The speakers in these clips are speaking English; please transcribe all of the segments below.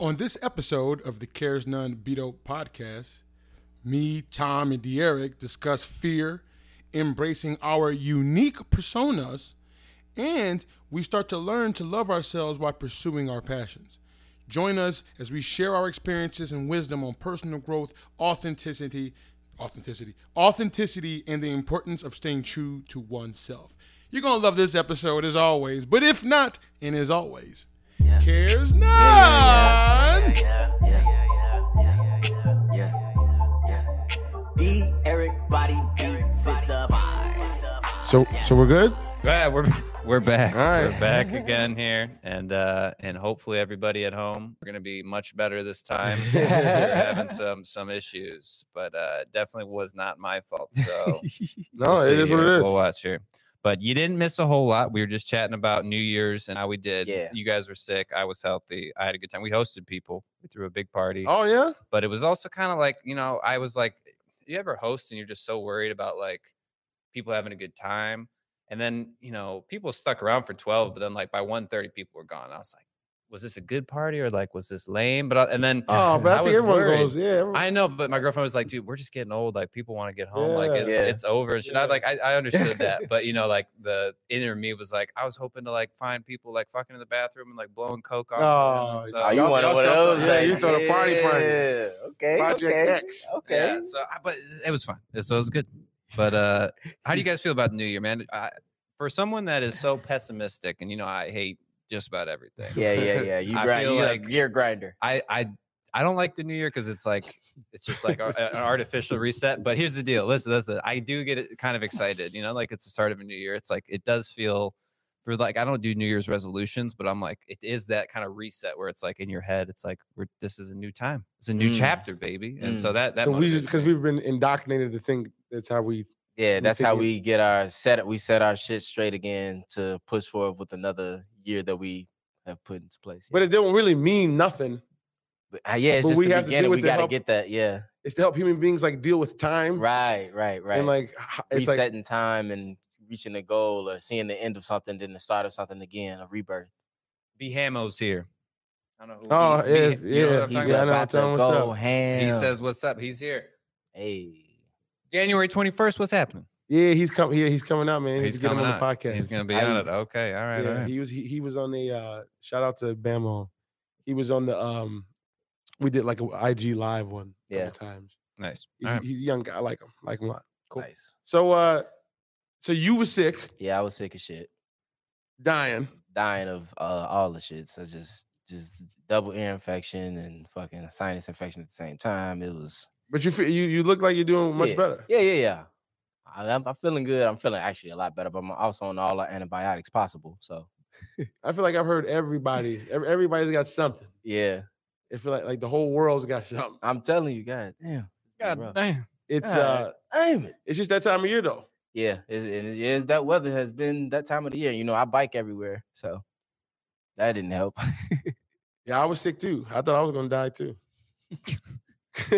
On this episode of the Cares None Beto podcast, me, Tom, and De'Eric discuss fear, embracing our unique personas, and we start to learn to love ourselves while pursuing our passions. Join us as we share our experiences and wisdom on personal growth, authenticity, authenticity, authenticity, and the importance of staying true to oneself. You're gonna love this episode as always, but if not, and as always, cares none. yeah, yeah, yeah, yeah, yeah, yeah. D Eric Body Beats, it's a vibe. So, so we're good. Yeah, we're we're back. All right. We're back again here, and uh, and hopefully everybody at home we're gonna be much better this time. we're having some some issues, but uh, definitely was not my fault. So No, we'll it see what it is. We'll watch here. But you didn't miss a whole lot. We were just chatting about New Year's and how we did. Yeah. You guys were sick. I was healthy. I had a good time. We hosted people. We threw a big party Oh yeah. but it was also kind of like you know i was like you ever host and you're just so worried about like people having a good time and then you know people stuck around for 12 but then like by 1.30 people were gone i was like was this a good party or like was this lame but I, and then Oh, but I, I think was everyone worried. goes. Yeah. everyone- I know, but my girlfriend was like, "Dude, we're just getting old. Like, people want to get home. Like, it's, Yeah. it's over." And shit. I like, I, I understood that, but you know, like the inner me was like, I was hoping to like find people like fucking in the bathroom and like blowing coke on. Oh, and so- Oh, you Y'all- wanted y'all one of those? yeah, you days. started a party party. Yeah, Okay. Project okay. X. Okay. Yeah, so I- but it was fun. So it was good. But uh how do you guys feel about the new year, man? I, for someone that is so pessimistic, and you know, I hate just about everything. Yeah, yeah, yeah. You I grind. feel You like- like gear grinder. I I I don't like the new year because it's like it's just like a- a- an artificial reset. But here's the deal. Listen, listen. I do get it kind of excited. You know, like it's the start of a new year. It's like it does feel for like I don't do New Year's resolutions, but I'm like it is that kind of reset where it's like in your head, it's like we're this is a new time. It's a new Mm. chapter, baby. And so Mm. that that so we because we've been indoctrinated to think that's how we. Yeah, that's how we get our set. We set our shit straight again to push forward with another year that we have put into place. But it don't really mean nothing. But, uh, yeah, it's but just we the have to do beginning. it We got to help- get that. Yeah, It's to help human beings like deal with time. right, right, right. And like h- it's like resetting time and reaching a goal or seeing the end of something, then the start of something again, a rebirth. Be Hamo's here. I don't know who Oh, B- yes, B- you know what yeah, I'm he's talking Yeah, I about? about to tell him what's go ham. He says, "What's up?" He's here. "Hey, January 21st. What's happening? yeah, he's coming. Yeah, he's coming out, man. He's He's getting coming on the podcast. He's gonna be on it. Okay. All right. yeah, all right. he was he, he was on the uh shout out to Bamo. He was on the um we did like a IG live one a Yeah. couple times. nice. He's, All right. he's a young guy. I like him. Like him a lot. Cool. nice." So uh so you were sick, Yeah, I was sick of shit, dying. dying of uh, all the shit. So just just double ear infection and fucking sinus infection at the same time. It was But you feel you you look like you're doing much yeah. better. Yeah, yeah, yeah. I, I'm, I'm feeling good. I'm feeling actually a lot better, but I'm also on all the antibiotics possible. So I feel like I've heard everybody, every, everybody's got something. yeah, I feel like like the whole world's got something. I'm telling you, God damn. God rough. damn. It's God uh damn it. it's just that time of year though. Yeah, it, and it is that weather has been that time of the year. You know, I bike everywhere, so that didn't help. Yeah, I was sick too. I thought I was gonna die too.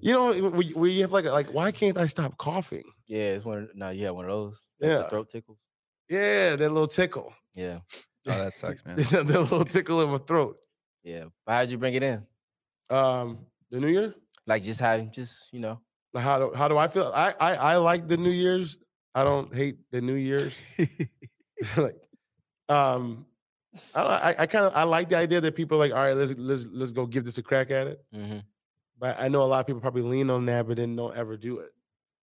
you know, where you- have like like, why can't I stop coughing? yeah, it's one. of- No, yeah, one of those. like Yeah. throat tickles. Yeah, that little tickle, Yeah, Oh, that sucks, man. that little tickle in my throat. yeah. But how'd you bring it in? Um, the New Year. Like just having, just you know. Like, How do how do I feel? I I, I like the New Year's. I don't hate the New Year's. like, um, I I, I kind of I like the idea that people are like, all right, let's let's let's go give this a crack at it. Mhm. But I know a lot of people probably lean on that, but then don't ever do it.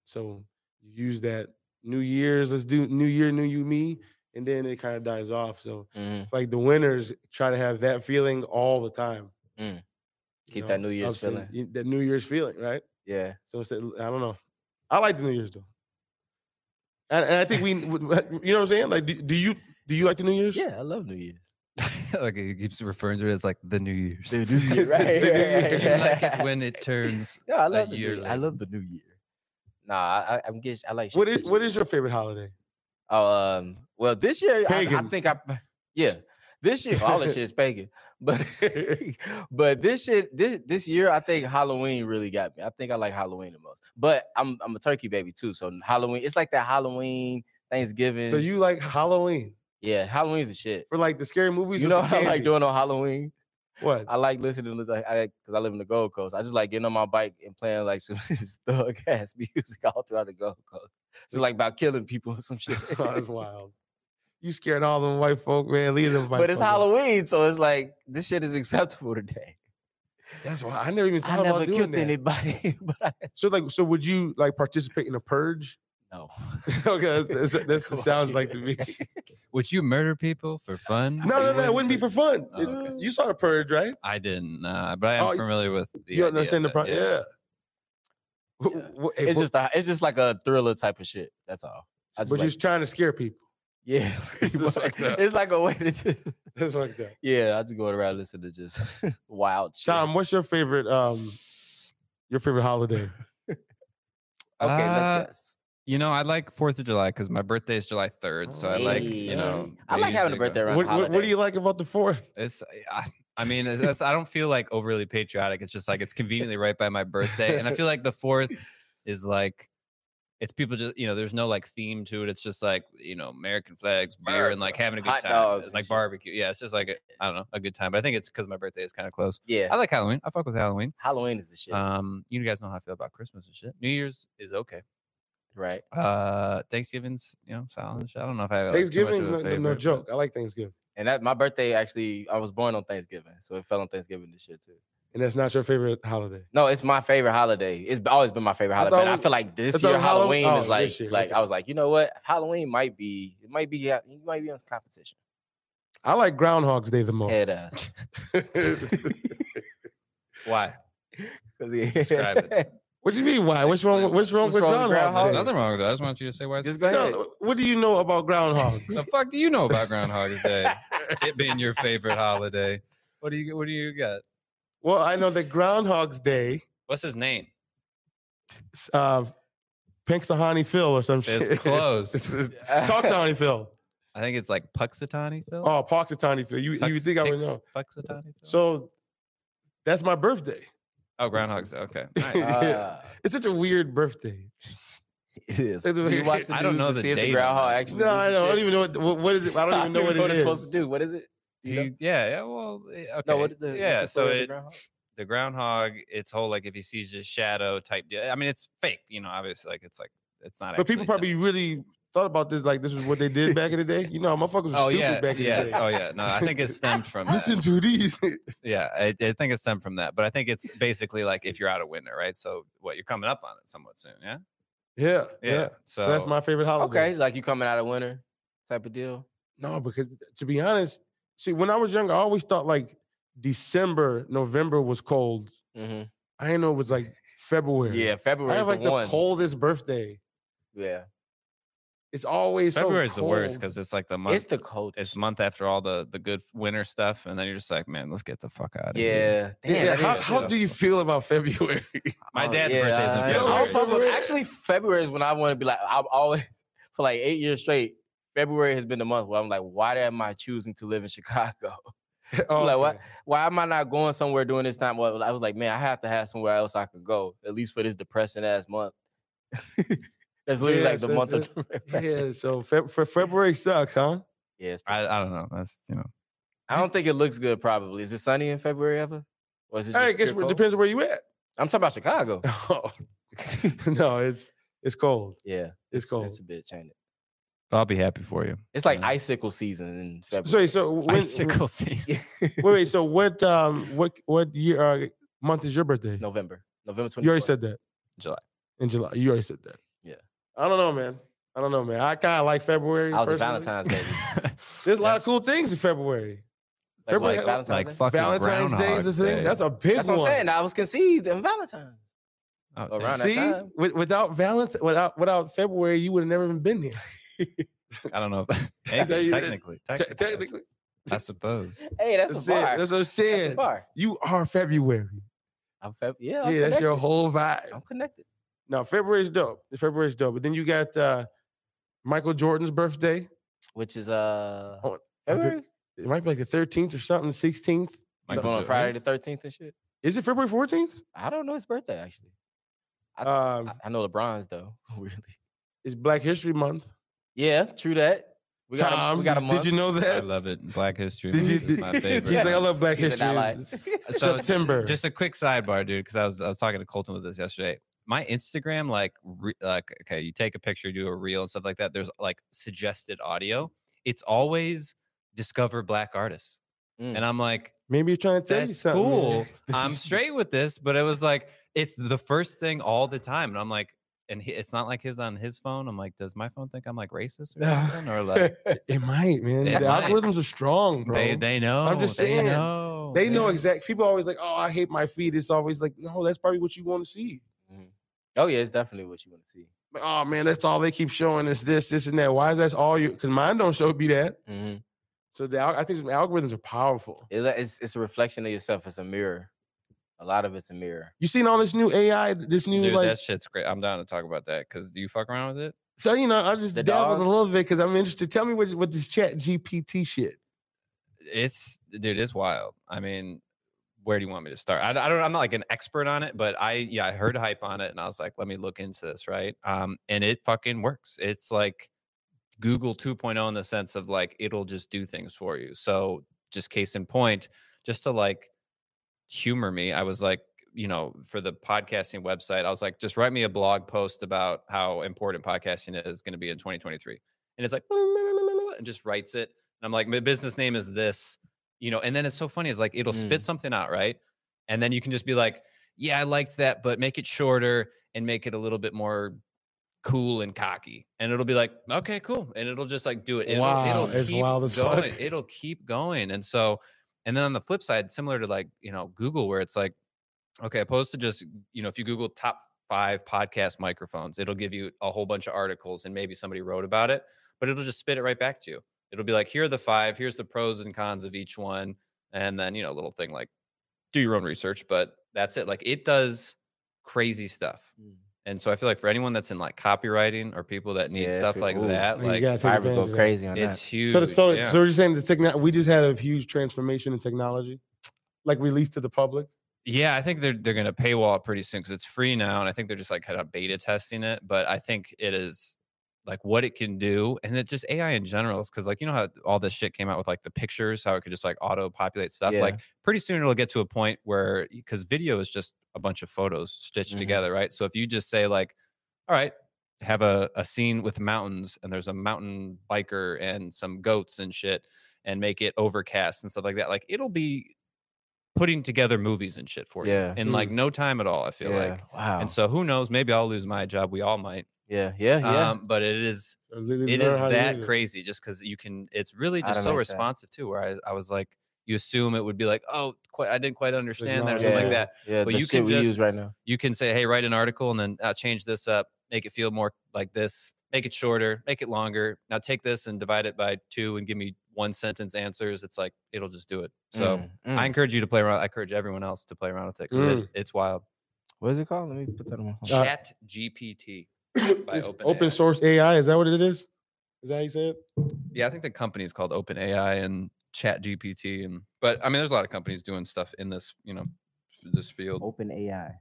So you use that New Year's, let's do New Year, New You, Me, and then it kind of dies off. So it's like the winners try to have that feeling all the time. Mm. you Keep that New Year's feeling. That New Year's feeling, right? Yeah. So it's, I don't know. I like the New Year's though, and, and I think we, you know what I'm saying. Like, do, do you do you like the New Year's? Yeah, I love New Year's. like he keeps referring to it as like the New Year's. The New Year, right? The New Year. right, like when it turns. Yeah, I a love the year new, I love the New Year. Nah, I, I, I'm get. I like. What shit is what this is your favorite holiday? Oh, um, well, this year I, I think I, yeah, this year all this shit is pagan, but but this shit this this year I think Halloween really got me. I think I like Halloween the most. But I'm I'm a turkey baby too, so Halloween it's like that Halloween Thanksgiving. So you like Halloween yeah, Halloween's the shit. for like the scary movies? You know what I like doing on Halloween? What? I like listening to like I because I live in the Gold Coast. I just like getting on my bike and playing like some thug ass music all throughout the Gold Coast. It's like about killing people or some shit. Oh, that's wild. You scared all them white folk, man. Leave them but it's. Halloween, so it's like this shit is acceptable today. That's why I never even I never about doing killed that. anybody, but I So like, so would you like participate in a purge? No. okay, that's, that's, that's what sounds like to me. Would you murder people for fun? No, no, no, it wouldn't be for fun. Oh, okay. You saw the purge, right? I didn't, uh, but I am Oh, familiar with. The you idea understand the of pro- it, yeah. Yeah. wh- hey, It's wh- just a, it's just like a thriller type of shit. That's all. I just but you're like- just trying to scare people. yeah, It's like it's like a way to just That's like that. yeah. I just go around listen to just wild shit. Tom, what's your favorite um your favorite holiday? okay, Uh, let's guess. You know, I like Fourth of July because my birthday is July third, so I like you know. I like having a birthday around What, what, what do holiday. you like about the fourth? It's I, I mean that's I don't feel like overly patriotic. It's just like it's conveniently right by my birthday, and I feel like the fourth is like it's people just you know there's no like theme to it. It's just like you know American flags, beer, and like having a good Hot time. dogs It's and like shit. barbecue. Yeah, it's just like a, I don't know a good time. But I think it's because my birthday is kind of close. Yeah, I like Halloween. I fuck with Halloween. Halloween is the shit, Um, you guys know how I feel about Christmas and shit. New Year's is okay. Right? Uh, Thanksgiving's you know solid. I don't know if I have like, too much Thanksgiving's of a no, no- no favorite, but- joke. I like Thanksgiving. And that my birthday actually, I was born on Thanksgiving, so it fell on Thanksgiving this year too. And that's not your favorite holiday. No, it's my favorite holiday. It's always been my favorite I holiday. I thought- feel like this year Hallow- Halloween oh, is like, year, like okay. I was like, you know what? Halloween might be, it might be, you might be on some competition. I like Groundhog's Day the most. Head ass. Why? 'Cause he- Describe it. What do you mean? Why? What's wrong? with- What's wrong What's with wrong with Groundhog's Groundhog Day? Day? Nothing wrong with that. I just want you to say why. Just go ahead. No, what do you know about Groundhogs? The fuck do you know about Groundhog's Day? it being your favorite holiday. What do you What do you got? well, I know that Groundhog's Day, What's his name? uh, Punxsutawney Phil or some shit. It's close. Talkstowny Phil. I think it's like Puxatawny Phil. Oh, Punxsutawney Phil. You you Pux- think I would know? Puxatawny Phil. So that's my birthday. Oh, Groundhog's Day. Okay. Nice. Uh, It's such a weird birthday. it is. Do you watch the I don't know to the see if the date groundhog actually No, I don't, I don't even know what, what, what is it. I don't even know what it what it's supposed to do. What is it? You know? He- yeah. Yeah. Well. eh, Okay. No, what is the, yeah. the so story of the groundhog? the groundhog, it's whole like if he sees just shadow type deal. I mean, it's fake. You know, obviously, like it's like it's not. But people probably done. really thought about this like this was what they did back in the day. You know, how motherfuckers were Oh stupid yeah, back in yes. the day. Oh yeah. No, I think it stemmed from. Listen that. to these. Yeah, I, I think it stemmed from that. But I think it's basically like if you're out of winter, right? So what you're coming up on it somewhat soon, yeah. yeah, Yeah. yeah. So, So that's my favorite holiday. Okay, like you coming out of winter type of deal. No, because to be honest, see, when I was younger, I always thought like December, November was cold. hmm I didn't know it was like February. Yeah, February. I have like the the one. coldest birthday. Yeah, It's always February is the worst because it's like the month. it's the coldest. it's month after all the the good winter stuff, and then you're just like, man, let's get the fuck out of here. Yeah, damn, Yeah, that how, is how do you feel about February? My Oh, dad's yeah, birthday's in February. I don't fuck with- February. Actually, February is when I want to be like. I've always for like eight years straight. February has been the month where I'm like, why am I choosing to live in Chicago? oh, like, what? Why am I not going somewhere during this time? Well, I was like, man, I have to have somewhere else I could go, at least for this depressing ass month. That's literally Yeah, like the so month of it's- depression. Yeah, so Feb- for February sucks, huh? Yeah, I, I don't know. That's you know. I don't think it looks good. Probably is it sunny in February ever? Or is it I guess it depends on where you at. I'm talking about Chicago. Oh. no, it's it's cold. yeah, It's cold. It's a bitch, ain't it? I'll be happy for you. It's like Yeah. icicle season in February. Sorry, so when, Icicle season. wait, wait, so what um what what year uh, month is your birthday? November, November 24th. You already said that. July. In July. You already said that. Yeah. I don't know, man. I don't know, man. I kind of like February. I was a. Valentine's baby. There's a lot of cool things in February. Like, February what, had- Valentine's like Day? fucking Valentine's Day is a Groundhog's thing. Day. That's a big That's one. what I'm saying. I was conceived in Valentine's. Oh, Around damn. that See, time. With, without Valentine, without without February, you would have never even been here. I don't know. Maybe, So you- uh, technically, Te- technically, technically, I suppose. Hey, that's, that's, a it. bar. That's what I'm That's a saying. bar. You are February. I'm Feb- yeah, I'm yeah, that's your whole vibe. I'm connected. No, is dope. February is dope. But then you got uh Michael Jordan's birthday. Which is uh Oh, I think- February. It might be like the 13th or something, 16th. Like going on Friday the 13th and shit. Is it February 14th? I don't know his birthday actually. I, Um, I, I know LeBron's though. Really. it's Black History Month. Yeah, true that. We got a, Tom, we got a did- month. did you know that? I love it. Black History Did Month you? is Did, my he's favorite. like, I love Black He's History. an. So, September. Just a quick sidebar, dude, because I was I was talking to Colton with this yesterday. My Instagram, like, re- like, okay, you take a picture, do a reel and stuff like that. There's like suggested audio. It's always discover black artists, Mm. and I'm like, Maybe you're trying to tell you that's something. cool. I'm straight with this, but it was like it's the first thing all the time, and I'm like, and he, it's not like his on his phone. I'm like, does my phone think I'm like racist or something, or like It might, man. It the might. algorithms are strong, bro. they they know? I'm just they saying. know. They know Yeah. exact. People always like, oh, I hate my feed. It's always like, no, that's probably what you want to see. Oh yeah, it's definitely what you want to see. Oh man, that's all they keep showing us this, this, and that. Why is that all you? Because mine don't show me that. hmm So the I think algorithms are powerful. It, it's it's a reflection of yourself. It's a mirror. A lot of it's a mirror. You seen all this new AI, this new Dude, like. that shit's great. I'm down to talk about that because do you fuck around with it? So you know, I just The dabbled a little bit because I'm interested. Tell me what what this Chat GPT shit. It's dude, it's wild. I mean, where do you want me to start? I, I don't. I'm not like an expert on it, but I yeah, I heard hype on it, and I was like, let me look into this, right? Um, and it fucking works. It's like Google 2.0 in the sense of like it'll just do things for you. So just case in point, just to like humor me, I was like, you know, for the podcasting website, I was like, just write me a blog post about how important podcasting is going to be in 2023. And it's like, and just writes it. And I'm like, my business name is this, you know, and then it's so funny. It's like, it'll spit mm. something out, right? And then you can just be like, yeah, I liked that, but make it shorter and make it a little bit more cool and cocky. And it'll be like, okay, cool. And it'll just like do it. It'll, Wow, it'll it's wild as fuck. going. It'll keep going. And so, and then on the flip side, similar to like, you know, Google, where it's like, okay, opposed to just, you know, if you Google top five podcast microphones, it'll give you a whole bunch of articles and maybe somebody wrote about it, but it'll just spit it right back to you. It'll be like, here are the five, here's the pros and cons of each one. And then, you know, a little thing like do your own research, but that's it. Like it does crazy stuff. Mm. And so I feel like for anyone that's in like copywriting or people that need Yeah, stuff like ooh, that, You like gotta take Fiverr advantage go crazy on it's that. huge. So, so, yeah. so you're just saying the techno- we just had a huge transformation in technology, like released to the public. Yeah, I think they're they're gonna paywall it pretty soon because it's free now, and I think they're just like kind of beta testing it. But I think it is like what it can do, and it just AI in general is because like you know how all this shit came out with like the pictures, how it could just like auto populate stuff. Yeah. Like pretty soon it'll get to a point where because video is just a bunch of photos stitched Mhm. together, right? So if you just say like, all right, have a, a scene with mountains and there's a mountain biker and some goats and shit and make it overcast and stuff like that, like it'll be putting together movies and shit for Yeah. you in like no time at all. I feel yeah. like, wow. and so who knows? Maybe I'll lose my job. We all might. Yeah, yeah, yeah. Um, but it is Or li- it learn is how to that it. crazy just because you can. It's really just Automate so that. responsive too. Where I, I was like, you assume it would be like, oh, quite, I didn't quite understand that or something yeah. like that. yeah, but you can we use just- right now. You can say, hey, write an article and then uh, change this up, make it feel more like this, make it shorter, make it longer. Now take this and divide it by two and give me one sentence answers. It's like it'll just do it. So. Mm, I mm. encourage you to play around. I encourage everyone else to play around with it- Mm. it's wild. what is it called? Let me put that on. my phone. Uh, Chat GPT. by It's OpenAI. open source AI. Is that what it is? Is that how you say it? Yeah, I think the company is called OpenAI and Chat GPT. And but I mean, there's a lot of companies doing stuff in this, you know, this field. Open AI.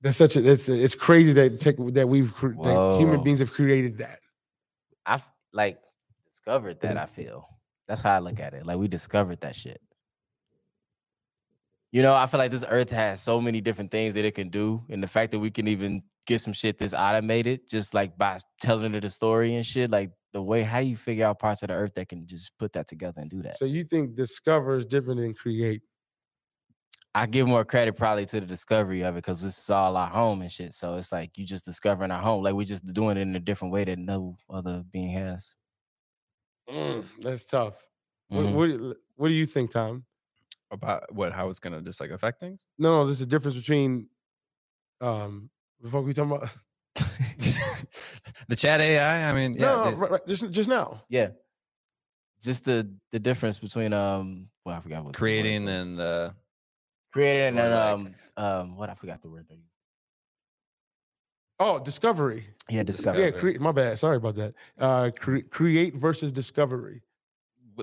That's such a. It's it's crazy that tech that we've that human beings have created that. I've like discovered that. I feel that's how I look at it. Like we discovered that shit. You know, I feel like this earth has so many different things that it can do, and the fact that we can even get some shit that's automated, just like by telling it a story and shit. Like the way, how do you figure out parts of the earth that can just put that together and do that? So you think discover is different than create? I give more credit probably to the discovery of it because this is all our home and shit. So it's like you just discovering our home, like we're just doing it in a different way that no other being has. Mm, that's tough. What, Mhm. what what do you think, Tom? About what how it's gonna just like affect things. No, no, there's a difference between um the fuck we talking about? the Chat AI. I mean, yeah, no, they- right, right, just just now. Yeah. Just the the difference between um well I forgot what the word is, creating but- and uh, creating and like- um um what I forgot the word. they. Oh, discovery. Yeah, discovery. Yeah, Discovery. cre- my bad. Sorry about that. Uh, cre- create versus discovery.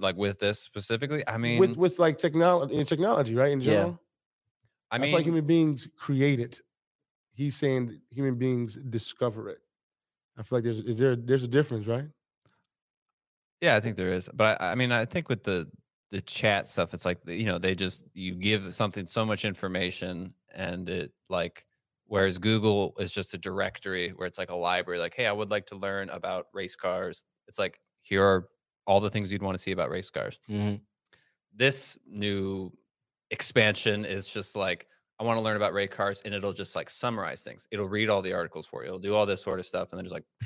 Like with this specifically. I mean, with with like technology technology, right? In general, I I mean, feel like human beings create it. He's saying human beings discover it. I feel like there's is there there's a difference, right? Yeah, I think there is, but I, I mean, I think with the the chat stuff, it's like you know they just you give something so much information, and it like whereas Google is just a directory where it's like a library. Like, hey, I would like to learn about race cars. It's like here are all the things you'd want to see about race cars. Mhm. This new expansion is just like I want to learn about race cars, and it'll just like summarize things. It'll read all the articles for you. It'll do all this sort of stuff, and then just like.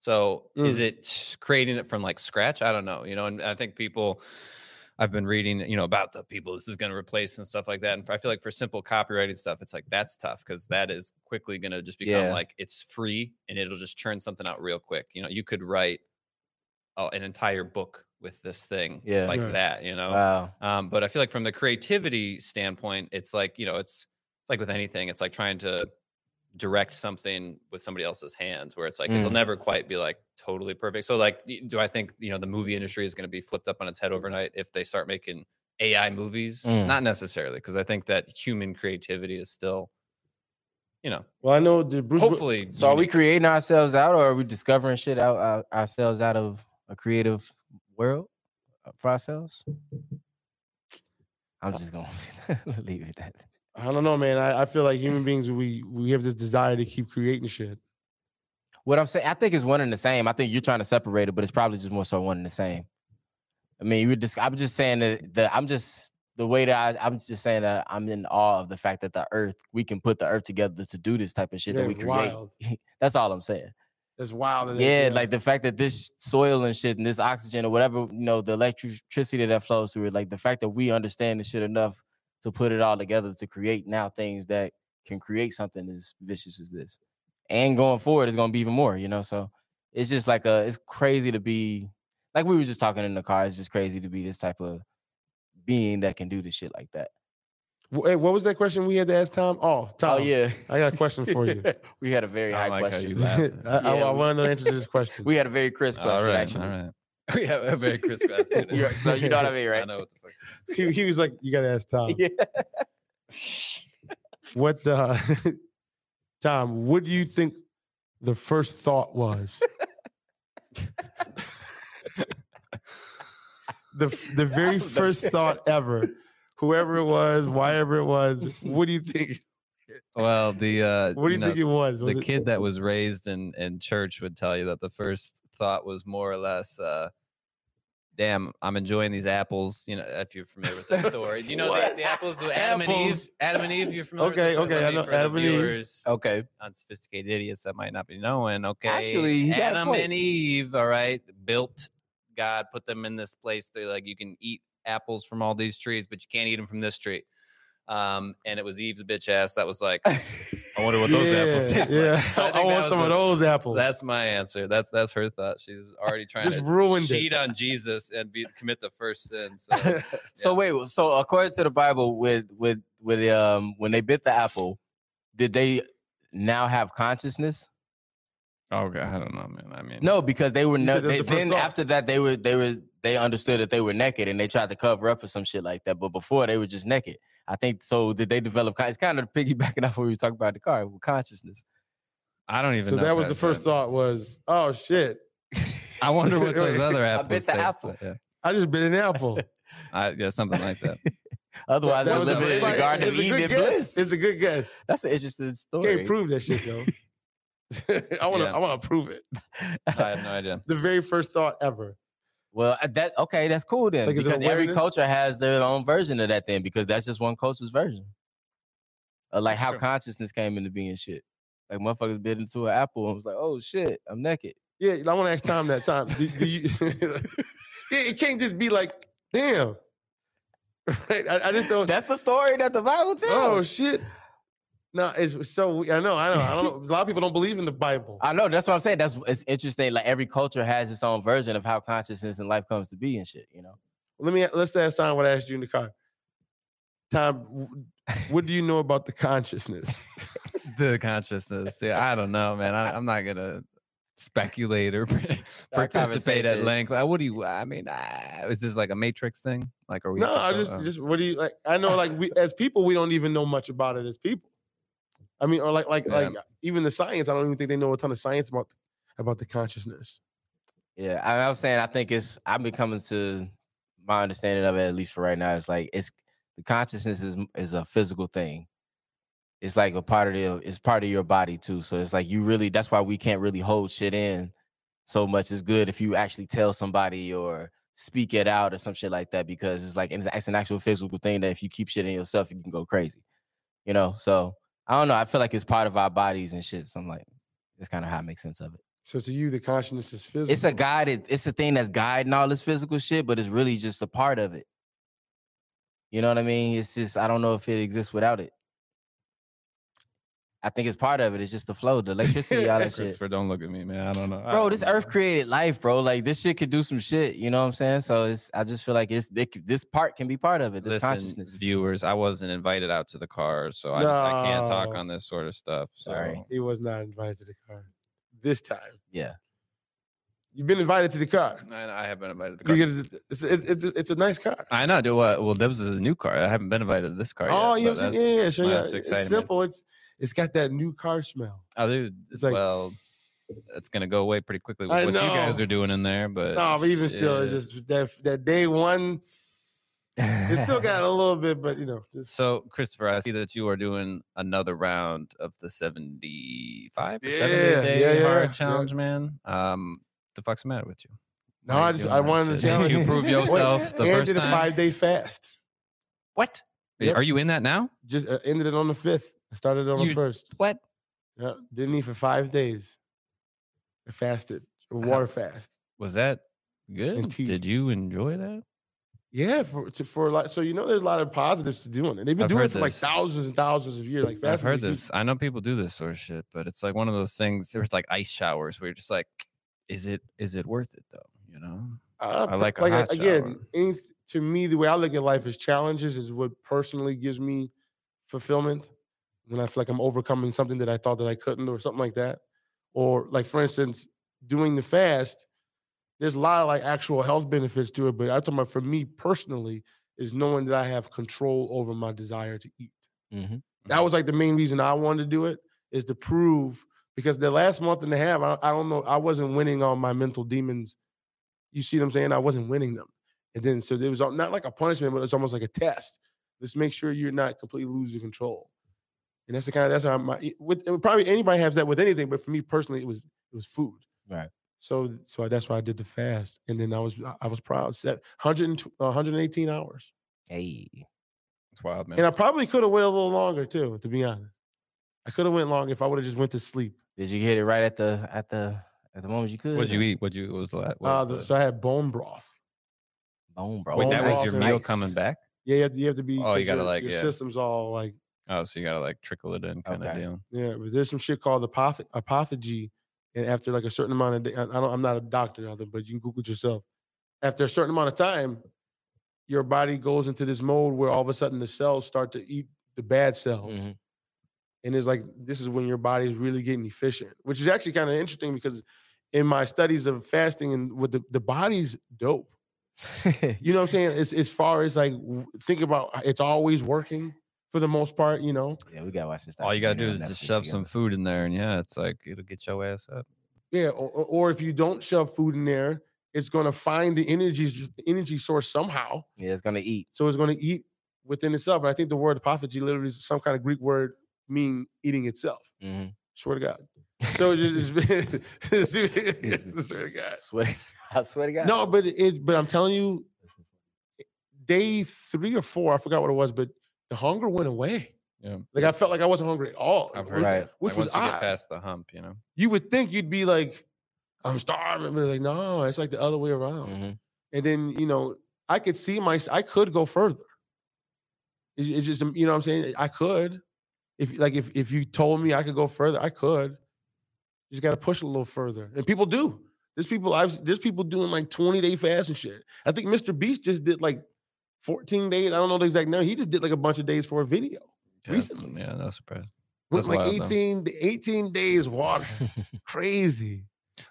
So is Mm. it creating it from like scratch? I don't know. You know, and I think people. I've been reading, you know, about the people this is going to replace and stuff like that. And for, I feel like for simple copywriting stuff, it's like that's tough because that is quickly going to just become Yeah. like it's free and it'll just churn something out real quick. You know, you could write uh, an entire book with this thing Yeah. like Right. that. You know, Wow. um, but I feel like from the creativity standpoint, it's like you know, it's it's like with anything, it's like trying to direct something with somebody else's hands, where it's like it'll Mm. never quite be like totally perfect. So like, do I think you know the movie industry is going to be flipped up on its head overnight if they start making AI movies? Mm. Not necessarily, because I think that human creativity is still, you know, Well, I know the Bruce. Wi- hopefully. So are we creating ourselves out, or are we discovering shit out, out ourselves out of a creative world uh, for ourselves? I'm just gonna leave it at that. I don't know, man. I, I feel like human beings we we have this desire to keep creating shit. What I'm saying, I think it's one and the same. I think you're trying to separate it, but it's probably just more so one and the same. I mean, you were just, I'm just saying that the, I'm just the way that I, I'm just saying that I'm in awe of the fact that the Earth, we can put the Earth together to do this type of shit Yeah, that we create. wild. That's all I'm saying. It's wild. that Yeah, like the fact that this soil and shit and this oxygen or whatever, you know, the electricity that flows through it, like the fact that we understand this shit enough to put it all together to create now things that can create something as vicious as this. And going forward, it's gonna be even more, you know. So it's just like a it's crazy to be like we were just talking in the car, it's just crazy to be this type of being that can do this shit like that. Wh- Hey, what was that question we had to ask Tom? Oh, Tom. Oh yeah. I got a question for you. we had a very I high like question. I, I, Yeah, I we- want to know the answer to this question. We had a very crisp All question, right, actually. all right. We have a very crisp answer. So you know what I mean, right? I know what the fuck's he, he was like, "You got to ask Tom." Yeah. What the Tom? What do you think the first thought was? the the very first thought ever, whoever it was, wherever it was. What do you think? Well, the uh, What do you know, think it was? was the it- kid that was raised in in church would tell you that the first thought was more or less uh damn i'm enjoying these apples you know if you're familiar with the story you know the, the apples with adam and eve adam and eve you're familiar Okay, with okay, I know Adam and Eve. viewers, Okay. unsophisticated idiots that might not be knowing okay Actually, he got a adam and eve all right built god put them in this place they're like you can eat apples from all these trees but you can't eat them from this tree um and it was eve's bitch ass that was like i wonder what those apples Yeah, taste yeah. like So I, think that want was some of those apples. that's my answer. That's that's her thought. She's already trying Just to ruined it. cheat on Jesus and be commit the first sin. So So wait, so according to the Bible, with with with um when they bit the apple, did they now have consciousness? oh god, I don't know, man. I mean, No, because they were You no, they, the then thought. after that they were they were they understood that they were naked and they tried to cover up or some shit like that. But before they were just naked. I think so. Did they develop? It's kind of piggybacking off what we were talking about the car with consciousness. I don't even. so know that was the first that. thought. Was oh shit! I wonder what those other I apples. bit the taste apple. like, Yeah, I just bit an apple. I, yeah, something like that. Otherwise, That we're was the living in the Garden it's of a good Eden guess. bliss. It's a good guess. That's an interesting story. Can't prove that shit though. I want to. Yeah. I want to prove it. I have no idea. The very first thought ever. Well, uh, that okay, that's cool then. Because every culture has their own version of that then, because that's just one culture's version. Of like how consciousness came into being shit. Like motherfuckers bit into an apple and was like, oh shit, I'm naked. Yeah, I want to ask Tom that time. Do, do you? yeah, it can't just be like, damn. Right? I, I just don't. That's the story that the Bible tells. oh shit. No, it's so. I know. I know. I don't know. A lot of people don't believe in the Bible. I know, that's what I'm saying. That's it's interesting. Like every culture has its own version of how consciousness and life comes to be and shit, you know. Let me. Let's ask Tom what I asked you in the car. Tom, what do you know about the consciousness? The consciousness. Yeah, I don't know, man. I, I'm not gonna speculate or participate at length. Like, what do you? I mean, uh, is this like a Matrix thing? Like, are we? No, I just, uh, just what do you like? I know, like we as people, we don't even know much about it as people. I mean, or like, like, Yeah. like uh, even the science. I don't even think they know a ton of science about about the consciousness. Yeah, I, I was saying I think it's I've been coming to my understanding of it at least for right now. It's like it's the consciousness is is a physical thing. It's like a part of the it's part of your body too. So it's like you really that's why we can't really hold shit in so much. It's good if you actually tell somebody or speak it out or some shit like that because it's like it's, it's an actual physical thing that if you keep shit in yourself, you can go crazy. You know, so I don't know. I feel like it's part of our bodies and shit. So I'm like, that's kind of how I make sense of it. So to you, the consciousness is physical. It's a guided, it's a thing that's guiding all this physical shit, but it's really just a part of it. You know what I mean? It's just I don't know if it exists without it. I think it's part of it. It's just the flow, the electricity, all that shit. Christopher, don't look at me, man. I don't know. Bro, don't this know. earth created life, bro. Like this shit could do some shit. You know what I'm saying? So it's I just feel like it's it, this part can be part of it. This Listen, consciousness. viewers, I wasn't invited out to the car, so I, just, I can't talk on this sort of stuff. Sorry. he was not invited to the car this time. Yeah. You've been invited to the car. I, I have been invited to the car. Because it's, it's, it's, it's a nice car. I know. Do what? Well, this is a new car. I haven't been invited to this car. Oh, yet, you know but what I'm saying? Yeah, yeah, sure, yeah. It's exciting, man. simple. It's it's got that new car smell. Oh, dude. It's like- well, it's gonna go away pretty quickly with I what you guys are doing in there. But No, but even still, it's just that that day one. It still got a little bit, but you know, just, So, Christopher, I see that you are doing another round of the 75 or Yeah, 70 day yeah, yeah, yeah. challenge, man. Um, the fuck's the matter with you? no, I just I wanted to challenge you prove yourself the and first did a time? five day fast. What? Yep. Are you in that now? Just uh, ended it on the fifth. I started on You- the first. What? Yeah, didn't eat for five days. I fasted, How- water fast. Was that good? Did you enjoy that? Yeah, for to, for a lot. So you know, there's a lot of positives to doing it. They've been I've doing it for like thousands and thousands of years. Like I've heard is a huge- this. I know people do this sort of shit, but it's like one of those things. There's like ice showers where you're just like, is it is it worth it though? You know? Uh, I per- like a hot again. Any, to me, the way I look at life is challenges is what personally gives me fulfillment. When I feel like I'm overcoming something that I thought that I couldn't, or something like that, or like for instance, doing the fast. There's a lot of like actual health benefits to it, but I'm talking about for me personally is knowing that I have control over my desire to eat. Mhm. That was like the main reason I wanted to do it is to prove because the last month and a half, I, I don't know, I wasn't winning on my mental demons. You see what I'm saying? I wasn't winning them. And then so it was not like a punishment, but it's almost like a test. Let's make sure you're not completely losing control. And that's the kind of that's how my with probably anybody has that with anything, but for me personally, it was it was food. Right. So so that's why I did the fast, and then I was I was proud. Set 100 118 hours, Hey. It's wild, man. and I probably could have went a little longer too. To be honest, I could have went longer if I would have just went to sleep. Did you hit it right at the at the at the moment you could? What'd you eat? What'd you? What was the last? Uh, the- so I had bone broth. Bone, broth. Wait, that bone was your meal nice. coming back? Yeah, you have to, you have to be. Oh, you gotta, your- like, your yeah. system's all like Oh, so you gotta like trickle it in, kind of Okay. deal. yeah. But there's some shit called apothe- apothagy, and after like a certain amount of day, I don't, I'm not a doctor, or nothing, but you can Google it yourself. After a certain amount of time, your body goes into this mode where all of a sudden the cells start to eat the bad cells. Mhm. and it's like this is when your body is really getting efficient which is actually kind of interesting because in my studies of fasting and with the, the body's dope you know what i'm saying as, as far as like think about uh, it's always working for the most part you know yeah, we gotta watch this. All you gotta do is just shove together. some food in there, and yeah, it's like it'll get your ass up. yeah or, or- or if you don't shove food in there it's going to find the energy energy source somehow Yeah, it's gonna eat. so it's going to eat within itself and i think the word apophagy literally is some kind of greek word meaning eating itself Mhm. swear to god so it's just, it's, swear to god Swear, I swear to God. No, but it. But I'm telling you, day three or four, I forgot what it was, but the hunger went away. Yeah. Like I felt like I wasn't hungry at all. I've heard Right. which Like, was once you get past the hump, you know. You would think you'd be like, I'm starving, but like, no, it's like the other way around. Mhm. And then you know, I could see my, I could go further. It's, it's just, you know, what I'm saying I could, if like if if you told me I could go further, I could. Just got to push a little further, and people do. There's people I've there's people doing like 20 day fast and shit. I think Mr. Beast just did like 14 days. I don't know the exact number. He just did like a bunch of days for a video. Yeah, Recently. yeah, no surprise. That's like wild, 18, d- 18 days water. Crazy.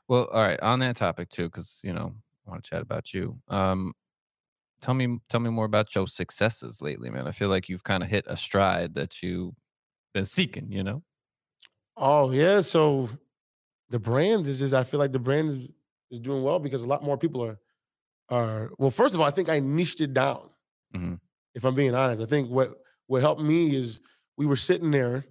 Well, all right. On that topic too, because you know, I want to chat about you. Um, tell me, tell me more about your successes lately, man. I feel like you've kind of hit a stride that you've been seeking. You know, Oh yeah. So the brand is just I feel like the brand is is doing well because a lot more people are are well. First of all, I think I niched it down. Mhm. If I'm being honest, I think what what helped me is we were sitting there,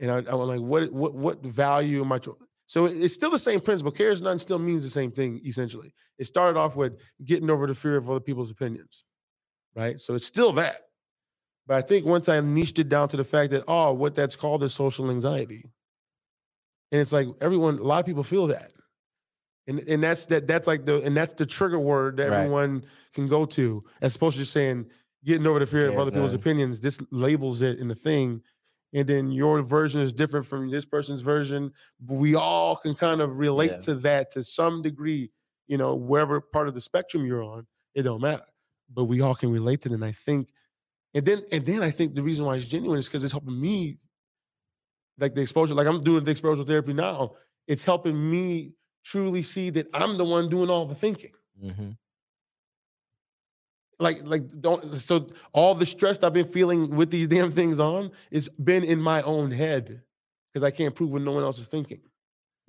and I, I was like, what what what value am I? So it's still the same principle. Cares none still means the same thing essentially. It started off with getting over the fear of other people's opinions, right? So it's still that. But I think once I niched it down to the fact that, oh, what that's called is social anxiety. And it's like everyone, a lot of people feel that. And and that's that that's like the and that's the trigger word that Right. everyone can go to, as opposed to just saying getting over the fear of Cares other people's none. opinions. This labels it in the thing. And then your version is different from this person's version. But we all can kind of relate Yeah. to that to some degree, you know, wherever part of the spectrum you're on, it don't matter. But we all can relate to it. And I think and then and then I think the reason why it's genuine is because it's helping me, like the exposure, like I'm doing the exposure therapy now. It's helping me truly see that I'm the one doing all the thinking. hmm Like, like don't so all the stress I've been feeling with these damn things on is been in my own head because I can't prove what no one else is thinking.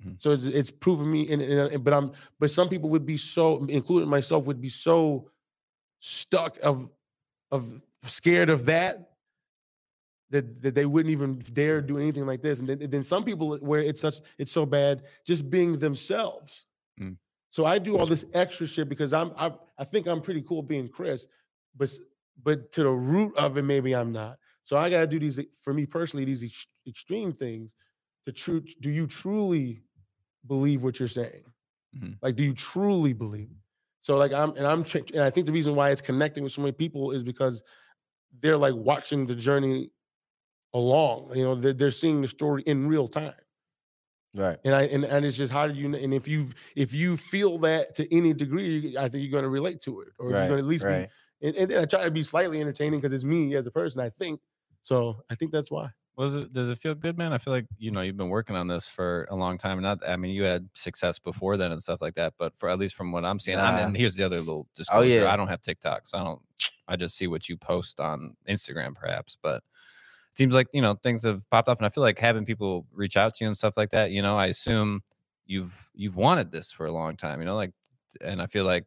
Mhm. So it's it's proving me, and, and, and- but I'm but some people would be so, including myself, would be so stuck of of scared of that that, that they wouldn't even dare do anything like this. And then, then some people where it's such it's so bad just being themselves. Mm. So I do all this extra shit because I'm I, I think I'm pretty cool being Chris, but but to the root of it maybe I'm not. So I got to do these for me personally these ex- extreme things to true. Do you truly believe what you're saying? Mhm. Like, do you truly believe? So like I'm and I'm and I think the reason why it's connecting with so many people is because they're like watching the journey along. You know, they're, they're seeing the story in real time. Right. And I and, and it's just how do you kn- and if you if you feel that to any degree, I think you're going to relate to it, or right. you're going to at least right. be. And, and I try to be slightly entertaining because it's me as a person. I think so. I think that's why. Was it? Does it feel good, man? I feel like you know you've been working on this for a long time. Not, I mean, you had success before then and stuff like that. But for at least from what I'm seeing, I'm, Nah. and here's the other little oh, disclosure. yeah. I don't have TikTok, so I don't. I just see what you post on Instagram, perhaps. But it seems like you know things have popped up, and I feel like having people reach out to you and stuff like that. You know, I assume you've you've wanted this for a long time. You know, like, and I feel like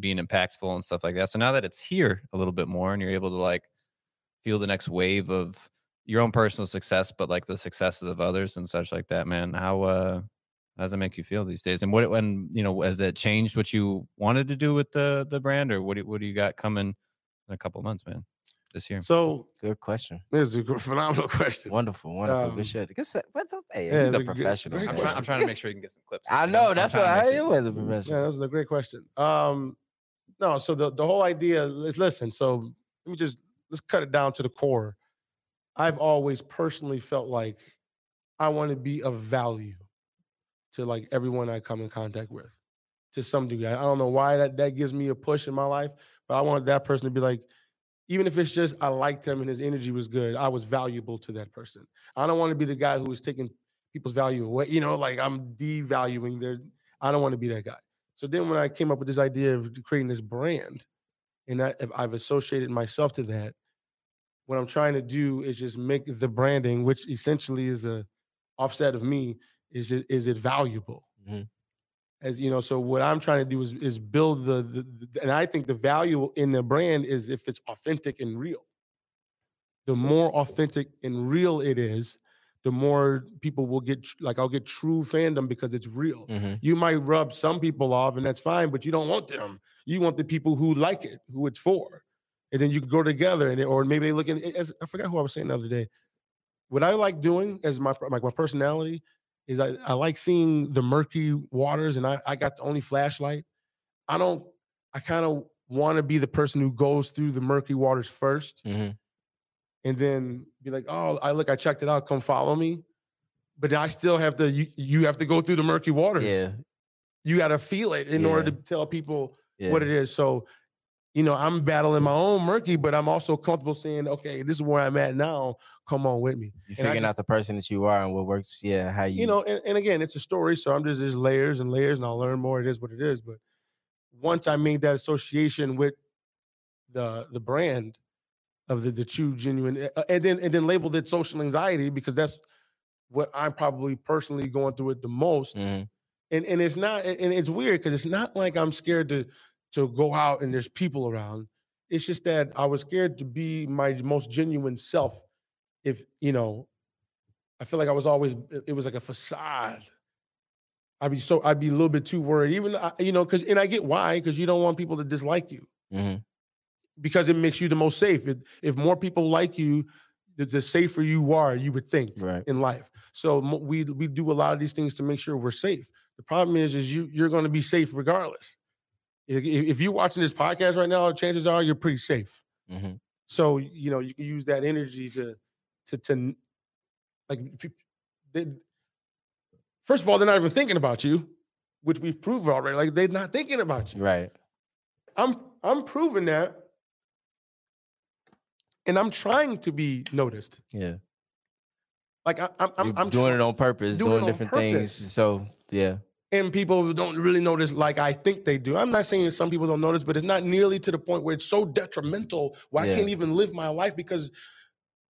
being impactful and stuff like that. So now that it's here a little bit more, and you're able to like feel the next wave of your own personal success, but like the successes of others and such like that, man. How uh how does it make you feel these days? And what when you know has it changed what you wanted to do with the the brand, or what do, what do you got coming in a couple months, man? This year. So Good question. this is a phenomenal question. Wonderful. Wonderful. Um, Good shit. Good set. What's up? Hey, yeah, he's a a professional. great I'm, trying, I'm trying to make sure you can get some clips. I know? know. I'm That's what trying to I sure- am as a professional. Yeah, that was a great question. Um, no, so the, the whole idea is listen, so let me just let's cut it down to the core. I've always personally felt like I want to be of value to like everyone I come in contact with to some degree. I I don't know why that, that gives me a push in my life, but I want that person to be like, even if it's just I liked him and his energy was good, I was valuable to that person. I don't want to be the guy who is taking people's value away, you know, like I'm devaluing their, I don't want to be that guy. So then when I came up with this idea of creating this brand, and I, I've associated myself to that, what I'm trying to do is just make the branding, which essentially is a offset of me, is it is it valuable? Mhm. As you know, so what I'm trying to do is is build the, the, the- and I think the value in the brand is if it's authentic and real. The more authentic and real it is, the more people will get like I'll get true fandom because it's real. Mhm. you might rub some people off and that's fine but you don't want them. You want the people who like it who it's for. And then you can go together and or maybe they look at it as i forgot who i was saying the other day. What i like doing as my like my personality is i, I like seeing the murky waters and I, I got the only flashlight i don't i kind of want to be the person who goes through the murky waters first Mhm. and then be like, oh, I look, I checked it out, come follow me. But I still have to, you, you have to go through the murky waters. Yeah. You got to feel it in order to tell people Yeah. what it is. So, you know, I'm battling my own murky, but I'm also comfortable saying, okay, this is where I'm at now. Come on with me. You and figuring just- out the person that you are and what works. Yeah. How you. You know, and, and again, it's a story. So I'm just, there's layers and layers and I'll learn more. It is what it is. But once I made that association with the the brand of the, the true genuine uh, and then and then labeled it social anxiety because that's what I'm probably personally going through it the most. Mhm. and and it's not and it's weird because it's not like i'm scared to to go out and there's people around it's just that i was scared to be my most genuine self if you know i feel like i was always it- was like a facade i'd be so i'd be a little bit too worried even I- you know because and i get why because you don't want people to dislike you Mhm. because it makes you the most safe if, if more people like you the, the safer you are you would think Right. in life. So we we do a lot of these things to make sure we're safe. The problem is, is you you're going to be safe regardless. If, you're watching this podcast right now, chances are you're pretty safe. Mhm. So you know you can use that energy to to to like. They, first of all, they're not even thinking about you, which we've proved already. Like they're not thinking about you. Right. I'm I'm proving that, and I'm trying to be noticed. Yeah. Like I, I'm I'm, You're I'm doing try- it on purpose, doing doing different things. So yeah. And people don't really notice like I think they do. I'm not saying some people don't notice, but it's not nearly to the point where it's so detrimental where Yeah. I can't even live my life because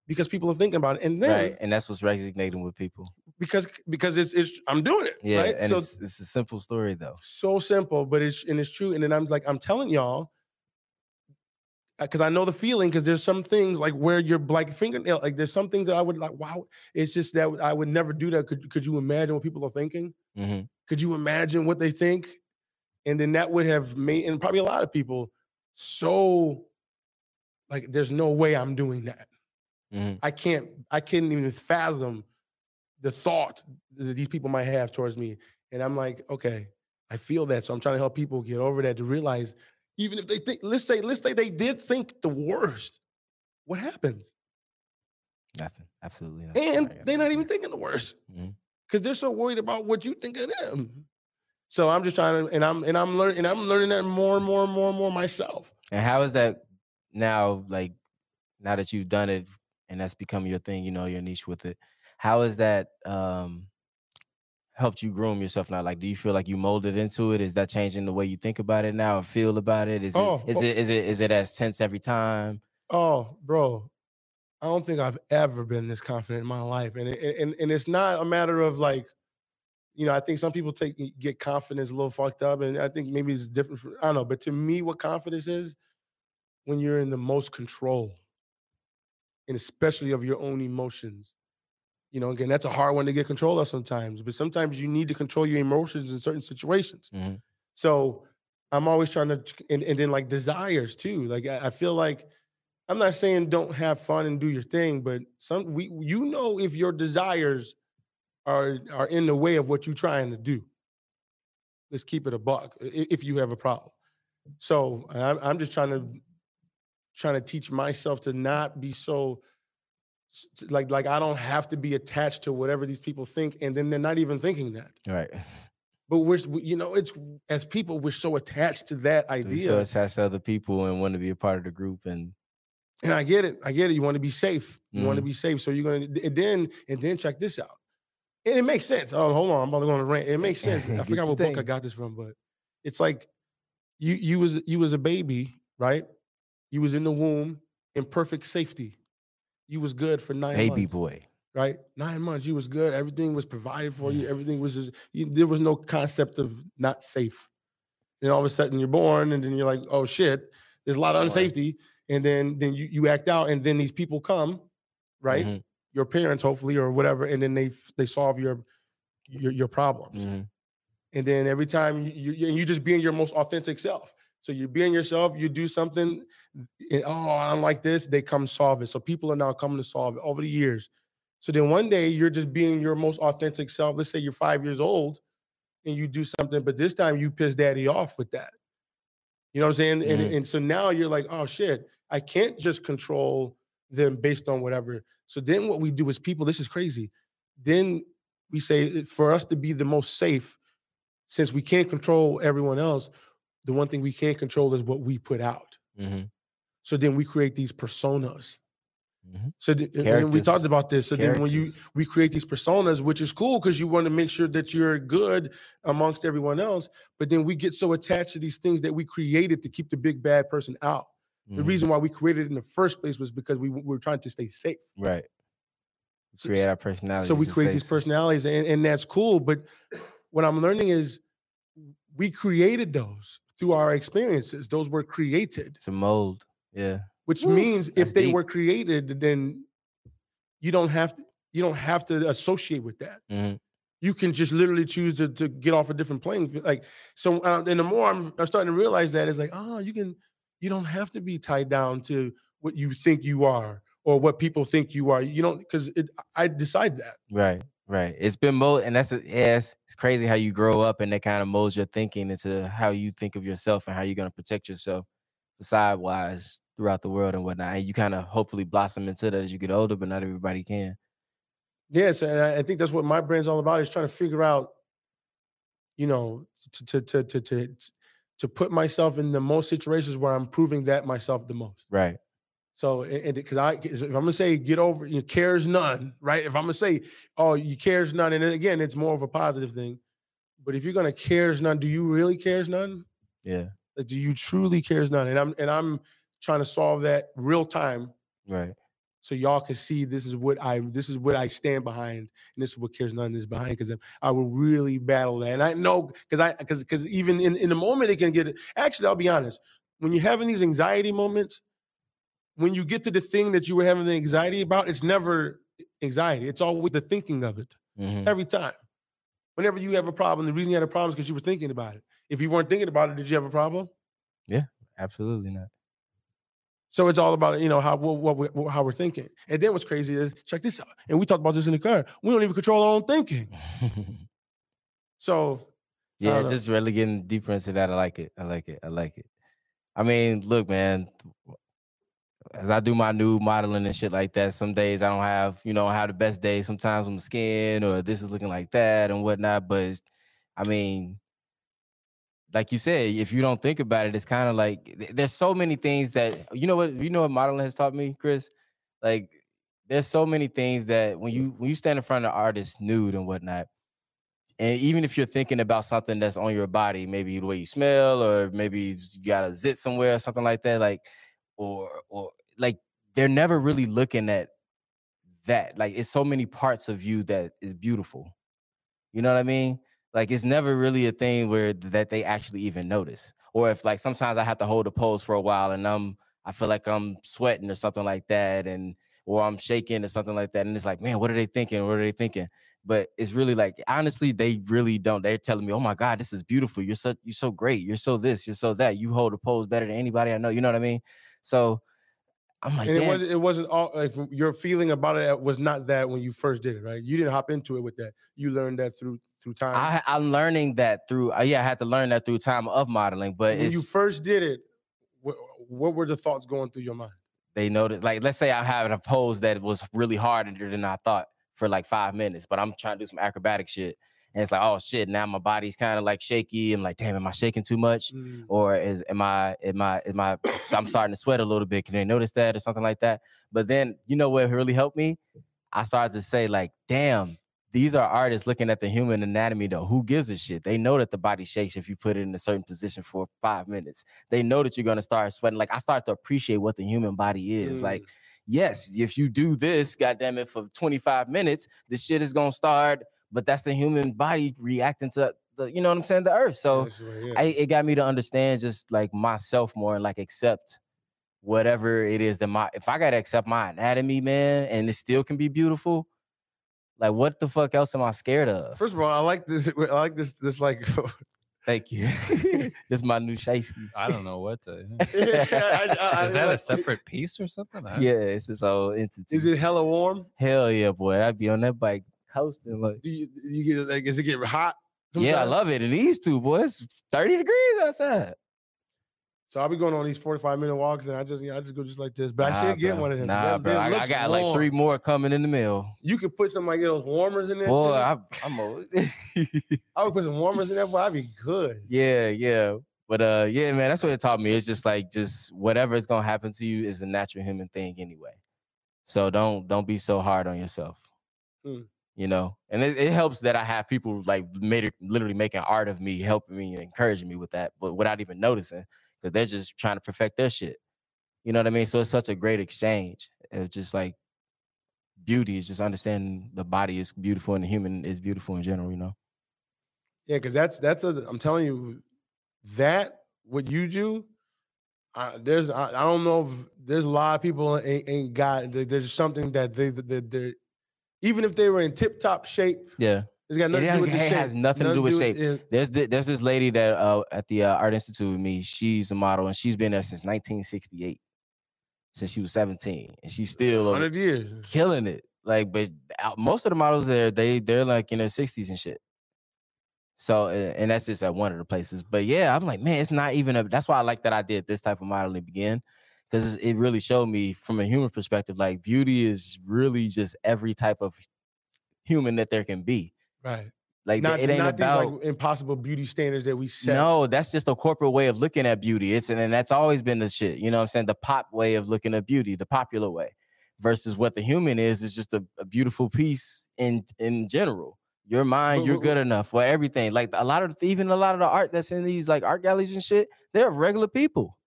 because people are thinking about it. And then right. And that's what's resonating with people. because because it's it's I'm doing it. Yeah. right. And so it's, it's a simple story though. so simple, but it's and it's true. And then I'm like, I'm telling y'all, because I know the feeling. Because there's some things like where your like fingernail, like there's some things that I would like. Wow, it's just that I would never do that. Could could you imagine what people are thinking? Mhm. Could you imagine what they think? And then that would have made, and probably a lot of people, so like, there's no way I'm doing that. Mhm. I can't, I can't even fathom the thought that these people might have towards me. And I'm like, okay, I feel that. So I'm trying to help people get over that to realize, even if they think, let's say, let's say they did think the worst, what happens? Nothing. Absolutely nothing. And they're not even thinking the worst Mhm. Because they're so worried about what you think of them. So I'm just trying to, and I'm and I'm learning, and I'm learning that more and more and more and more myself. And how is that now? Like now that you've done it and that's become your thing, you know, your niche with it. How has that um helped you groom yourself now? Like, do you feel like you molded into it? Is that changing the way you think about it now or feel about it? Is Oh, it is oh. it is it is it as tense every time? Oh, bro, I don't think I've ever been this confident in my life, and it, and and it's not a matter of like, you know, I think some people take get confidence a little fucked up, and I think maybe it's different. From, I don't know, but to me, what confidence is when you're in the most control, and especially of your own emotions. You know, again, that's a hard one to get control of sometimes, but sometimes you need to control your emotions in certain situations. Mhm. So I'm always trying to, and, and then like desires too. Like I, I feel like I'm not saying don't have fun and do your thing, but some we you know if your desires are are in the way of what you're trying to do. Let's keep it a buck if you have a problem. So I'm, I'm just trying to trying to teach myself to not be so like like I don't have to be attached to whatever these people think, and then they're not even thinking that. Right. But we're you know it's as people we're so attached to that idea. so attached to other people and want to be a part of the group and And I get it. I get it. You want to be safe. You want to mm-hmm. be safe. So you're gonna and then and then check this out. And it makes sense. Oh, hold on. I'm about to go on a rant. It makes sense. I forgot what book I got this from, but it's like you you was you was a baby, right? You was in the womb in perfect safety. You was good for nine baby months, boy. right? Nine months. You was good. Everything was provided for you. Everything was just, you, there was no concept of not safe. Then all of a sudden you're born, and then you're like, oh shit, there's a lot of unsafety. And then then you you act out, and then these people come, right? Mhm, Your parents, hopefully, or whatever, and then they they solve your your your problems. mhm. And then every time you you, you just being your most authentic self. So you're being yourself. You do something. and, oh, I don't like this. They come solve it. So people are now coming to solve it over the years. So then one day you're just being your most authentic self. Let's say you're five years old, and you do something, but this time you piss daddy off with that. You know what I'm saying? And Mhm. and so now you're like, oh shit, I can't just control them based on whatever. So then what we do is people, this is crazy. Then we say for us to be the most safe, since we can't control everyone else, the one thing we can't control is what we put out. Mhm, So then we create these personas. mhm. So th- we talked about this. So then when you we create these personas, which is cool because you want to make sure that you're good amongst everyone else. But then we get so attached to these things that we created to keep the big bad person out. The Mhm. reason why we created it in the first place was because we w- were trying to stay safe. Right. So- Create our personality. So we create these personalities, and, and that's cool. But what I'm learning is we created those through our experiences. Those were created, It's a mold. Yeah. which Woo, means if they deep. were created, then you don't have to you don't have to associate with that. Mhm. You can just literally choose to, to get off a different plane. Like so, uh, and the more I'm, I'm starting to realize that it's like, oh, you can you don't have to be tied down to what you think you are or what people think you are. You don't because I decide that. Right. Right. It's been mold, and that's a, yeah, it's, it's crazy how you grow up and that kind of molds your thinking into how you think of yourself and how you're gonna protect yourself facade wise throughout the world and whatnot. And you kind of hopefully blossom into that as you get older, but not everybody can. Yes, and I, I think that's what my brand's all about is trying to figure out, you know, to to to to to, to put myself in the most situations where I'm proving that myself the most. Right. So, and because I, if I'm gonna say get over, you cares none, right? If I'm gonna say, oh, you cares none, and then again, it's more of a positive thing. But if you're gonna cares none, do you really cares none? Yeah. Like, do you truly cares none? And I'm and I'm trying to solve that real time Right. So y'all can see this is what I this is what I stand behind, and this is what cares none is behind. Because I will really battle that, and I know because I because because even in in the moment it can get. Actually, I'll be honest. When you're having these anxiety moments, when you get to the thing that you were having the anxiety about, it's never anxiety. It's always the thinking of it Mhm. every time. Whenever you have a problem, the reason you had a problem is because you were thinking about it. If you weren't thinking about it, did you have a problem? Yeah, absolutely not. So it's all about you know how what, how we're thinking. And then what's crazy is check this out. And we talked about this in the car. We don't even control our own thinking. So yeah, just really getting deeper into that. I like it. I like it. I like it. I mean, look, man. As I do my new modeling and shit like that, some days I don't have, you know, have the best day. Sometimes I'm skin or this is looking like that and whatnot. But I mean, like you said, if you don't think about it, it's kind of like there's so many things that you know what you know what modeling has taught me, Chris. Like there's so many things that when you when you stand in front of an artists nude and whatnot, and even if you're thinking about something that's on your body, maybe the way you smell, or maybe you got a zit somewhere or something like that, like or or like they're never really looking at that. Like it's so many parts of you that is beautiful. You know what I mean? Like it's never really a thing where that they actually even notice. Or if like sometimes I have to hold a pose for a while and I'm I feel like I'm sweating or something like that, and or I'm shaking or something like that, and it's like, man, what are they thinking? What are they thinking? But it's really like honestly, they really don't. They're telling me, oh my God, this is beautiful. You're so you're so great. You're so this. You're so that. You hold a pose better than anybody I know. You know what I mean? So I'm like, and it wasn't it wasn't all like your feeling about it uh, was not that when you first did it, right? You didn't hop into it with that. You learned that through through time. I, I'm learning that through. Uh, yeah, I had to learn that through time of modeling. But when you first did it, what, what were the thoughts going through your mind? they noticed. Like, let's say I have a pose that was really harder than I thought for like five minutes, but I'm trying to do some acrobatic shit, and it's like, oh shit, now my body's kind of like shaky. I'm like, damn, am I shaking too much? Mm. or is am I am I am I I'm starting to sweat a little bit? Can they notice that or something like that? But then you know what really helped me? I started to say like, damn, these are artists looking at the human anatomy though. Who gives a shit? They know that the body shakes if you put it in a certain position for five minutes. They know that you're gonna start sweating. Like I start to appreciate what the human body is. Like, Mm. yes, if you do this, goddamn it, for 25 minutes, the shit is gonna start. But that's the human body reacting to the, you know what I'm saying, the earth. So right, yeah. I, it got me to understand just like myself more and like accept whatever it is that my if I gotta accept my anatomy, man, and it still can be beautiful. Like what the fuck else am I scared of? First of all, I like this. I like this. This like. Thank you. this is my new shiesty. I don't know what to. I- I- I- Is that I- a separate piece or something? I- Yeah, it's this whole entity. Is it hella warm? Hell yeah, boy. I'd be on that bike coasting like Do you, do you get like? Is it get hot? Yeah, I love it. And these two boys, 30 degrees outside. So I'll be going on these forty-five minute walks, and I just, you know, I just go just like this. But I Nah, should get one of them. Nah, bro. I, I got like three more coming in the mail. You could put some like those warmers in there. Boy, too. I, I'm old. I would put some warmers in there. Boy, I'd be good. Yeah, yeah. But uh yeah, man, that's what it taught me. It's just like just whatever is gonna happen to you is a natural human thing anyway. So don't don't be so hard on yourself. Mm. You know, and it, it helps that I have people like made literally making art of me, helping me encouraging me with that, but without even noticing, because they're just trying to perfect their shit. You know what I mean? So it's such a great exchange. It's just like beauty is just understanding the body is beautiful and the human is beautiful in general, you know. Yeah, because that's that's a. I'm telling you, that what you do. I, there's I, I don't know if there's a lot of people ain't, ain't got there's something that they that they're even if they were in tip top shape, Yeah. It's got nothing to do with the it shape. has nothing to do with shape. it. There's thi- there's this lady that uh at the uh, art institute with me. She's a model and she's been there since 1968, since she was 17, and she's still a- Hundred years. killing it. Like, but out- most of the models there, they they're like in their 60s and shit. So, and that's just at one of the places. But yeah, I'm like, man, it's not even a. That's why I like that I did this type of modeling begin, because it really showed me from a human perspective, like beauty is really just every type of human that there can be. Right. Like Not, it ain't not about these like impossible beauty standards that we set. no, that's just a corporate way of looking at beauty. It's and, and that's always been the shit. You know what I'm saying? The pop way of looking at beauty, the popular way, versus what the human is, is just a, a beautiful piece in in general. Your mind, you're good enough for everything. Like a lot of even a lot of the art that's in these like art galleries and shit, they're regular people.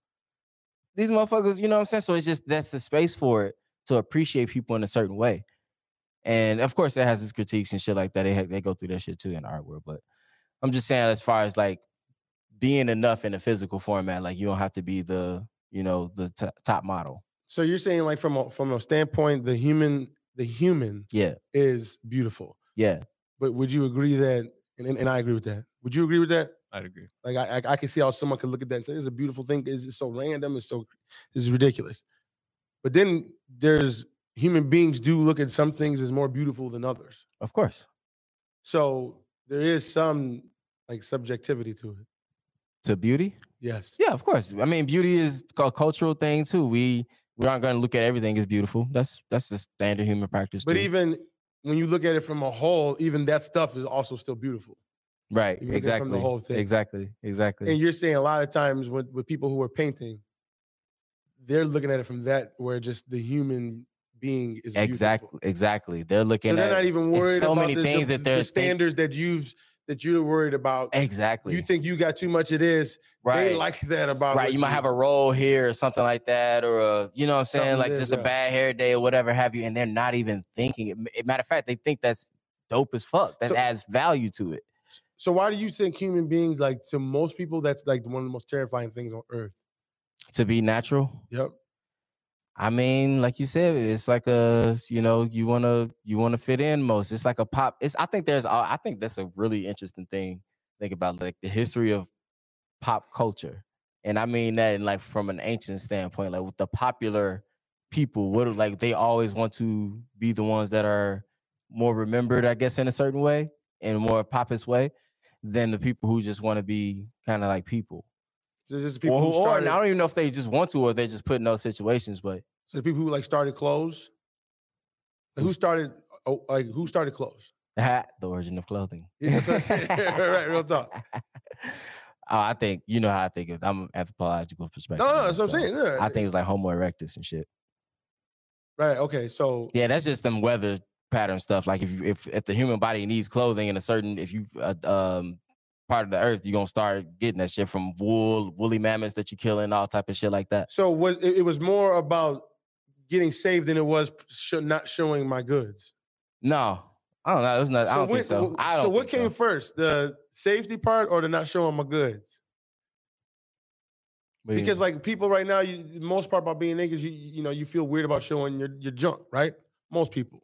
These motherfuckers, you know what I'm saying? So it's just that's the space for it to appreciate people in a certain way. And of course, it has its critiques and shit like that. They they go through that shit too in art world. But I'm just saying, as far as like being enough in a physical format, like you don't have to be the you know the t- top model. So you're saying like from a from a standpoint, the human the human Yeah, is beautiful. yeah, But would you agree that? And, and, and I agree with that. Would you agree with that? I'd agree. Like I, I, I can see how someone could look at that and say, "It's a beautiful thing. It's just so random. It's so, it's ridiculous." But then there's human beings do look at some things as more beautiful than others. of course. So there is some like subjectivity to it. To beauty, Yes. yeah, of course. I mean, beauty is a cultural thing too. We we aren't going to look at everything as beautiful. That's that's the standard human practice. But too. even when you look at it from a whole, even that stuff is also still beautiful. right, you look at it from the whole thing. exactly, exactly. And you're saying a lot of times with, with people who are painting, they're looking at it from that where just the human being is Exactly, beautiful. exactly. They're looking So they're at not even worried so about many the, things the, that they're the think- standards that you've that you're worried about. exactly You think you got too much of this. right. They like that about right what you might have a roll here or something like that or a you know what i'm saying Something like is, just a bad hair day or whatever have you and they're not even thinking it. Matter of fact they think that's dope as fuck that So- adds value to it So why do you think human beings like to most people that's like one of the most terrifying things on earth? to be natural Yep. I mean like you said it's like a you know you want to you want to fit in most. It's like a pop it's i think there's i think that's a really interesting thing think about like the history of pop culture. And i mean that in like from an ancient standpoint like with the popular people what like they always want to be the ones that are more remembered i guess in a certain way in a more populous way than the people who just want to be kind of like people So is people or, who or started, and i don't even know if they just want to or they're just put in those situations but so the people who like started clothes. Like, who started oh, like who started clothes? the origin of clothing Yeah, that's what I'm saying. right, real talk. Oh, I think you know how I think of. I'm an anthropological perspective. No, no, that's it, what I'm saying. Yeah. I think it's like Homo erectus and shit. right. Okay. So Yeah, that's just them weather pattern stuff. Like if you if if the human body needs clothing in a certain if you uh, um part of the earth, you're gonna start getting that shit from wool, woolly mammoths that you're killing, all type of shit like that. so was it, it was more about getting saved than it was sho- not showing my goods. No, I don't know. It's not. I don't when- think so. I don't. so what came so. first, the safety part or the not showing my goods? What do you Because like people right now, you, most part about being niggas, you you know you feel weird about showing your your junk, right? Most people.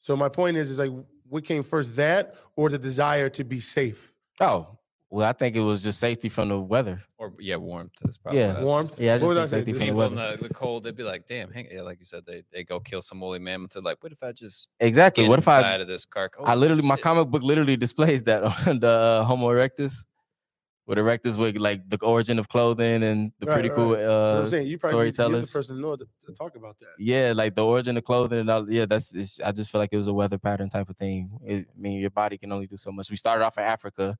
So my point is, is like what came first, that or the desire to be safe? Oh, well, I think it was just safety from the weather. Or yeah, warmth is probably Yeah. what Warmth. Yeah, I just What think safety from the People in the, the cold, they'd be like, "Damn, hang, yeah, like you said, they they go kill some woolly mammoth." They're like, "What if I just Exactly. get What if inside I? of this carcass?" I literally, my comic book literally displays that on the uh, Homo erectus, with erectus with like the origin of clothing and the Right, pretty right. cool You know uh, I'm saying you probably you're the person to know to, to talk about that. yeah, like the origin of clothing and all. Yeah, that's. It's, I just feel like it was a weather pattern type of thing. It, I mean, your body can only do so much. We started off in Africa.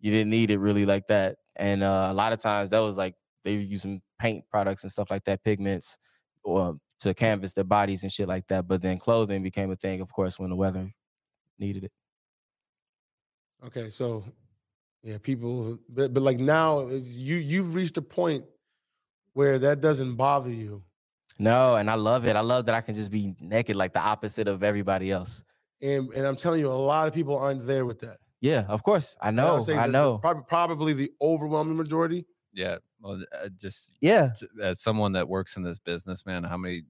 You didn't need it really like that, and uh, a lot of times that was like they were using paint products and stuff like that, pigments, or to canvas their bodies and shit like that. But then clothing became a thing, of course, when the weather needed it. Okay, so yeah, people, but, but like now, you you've reached a point where that doesn't bother you, No, and I love it. I love that I can just be naked, like the opposite of everybody else. and and I'm telling you, a lot of people aren't there with that. Yeah, of course. I And I know. I the- the know. prob- probably the overwhelming majority. Yeah. Well, uh, just Yeah. as someone that works in this business, man, how many?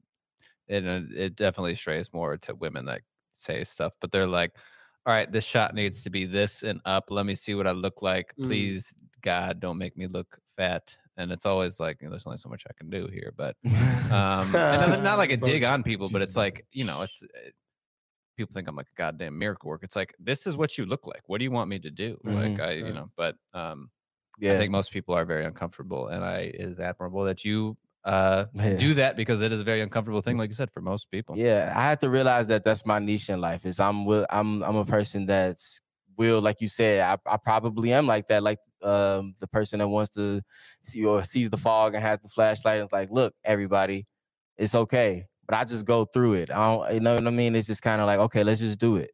It uh, it definitely strays more to women that say stuff, but they're like, "All right, this shot needs to be this and up. Let me see what I look like. Mm. Please, God, don't make me look fat." And it's always like, you know, there's only so much I can do here, but um, and not- not like a dig on people, but it's like, you know, it's. It, People think I'm like a goddamn miracle work. It's like this is what you look like. What do you want me to do? Like Mhm. I, you know, but um, yeah. I think most people are very uncomfortable, and I it is admirable that you uh Yeah. do that because it is a very uncomfortable thing, like you said, for most people. Yeah, I had to realize that that's my niche in life. Is I'm will I'm I'm a person that's will like you said. I, I probably am like that. Like um the person that wants to see or sees the fog and has the flashlight it's like, look, everybody, it's okay. But I just go through it. I don't, you know what I mean? It's just kind of like, okay, let's just do it.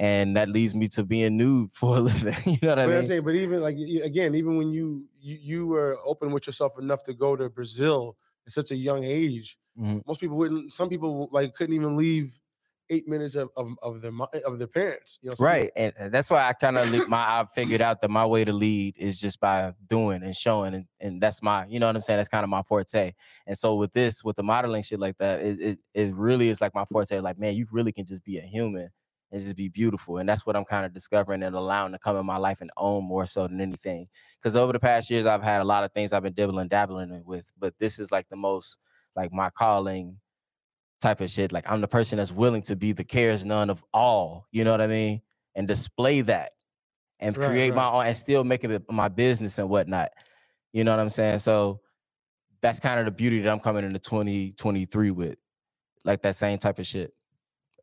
And that leads me to being nude for a living. you know what I But, I'm mean? saying, but even like again, even when you, you you were open with yourself enough to go to Brazil at such a young age, Mhm. most people wouldn't. Some people like couldn't even leave eight minutes of of, of their of their parents. You know, Right. And and that's why I kind of my I figured out that my way to lead is just by doing and showing and, and that's my, you know what I'm saying? That's kind of my forte. And so with this, with the modeling shit like that, it it, it really is like my forte. Like, man, you really can just be a human and just be beautiful. And that's what I'm kind of discovering and allowing to come in my life and own more so than anything. Because over the past years, I've had a lot of things I've been dibbling, dabbling with, but this is like the most like my calling type of shit. Like I'm the person that's willing to be the cares none of all. You know what I mean? And display that and Right, create my right. own and still make it my business and whatnot. You know what I'm saying? So that's kind of the beauty that I'm coming into 2023 with. Like that same type of shit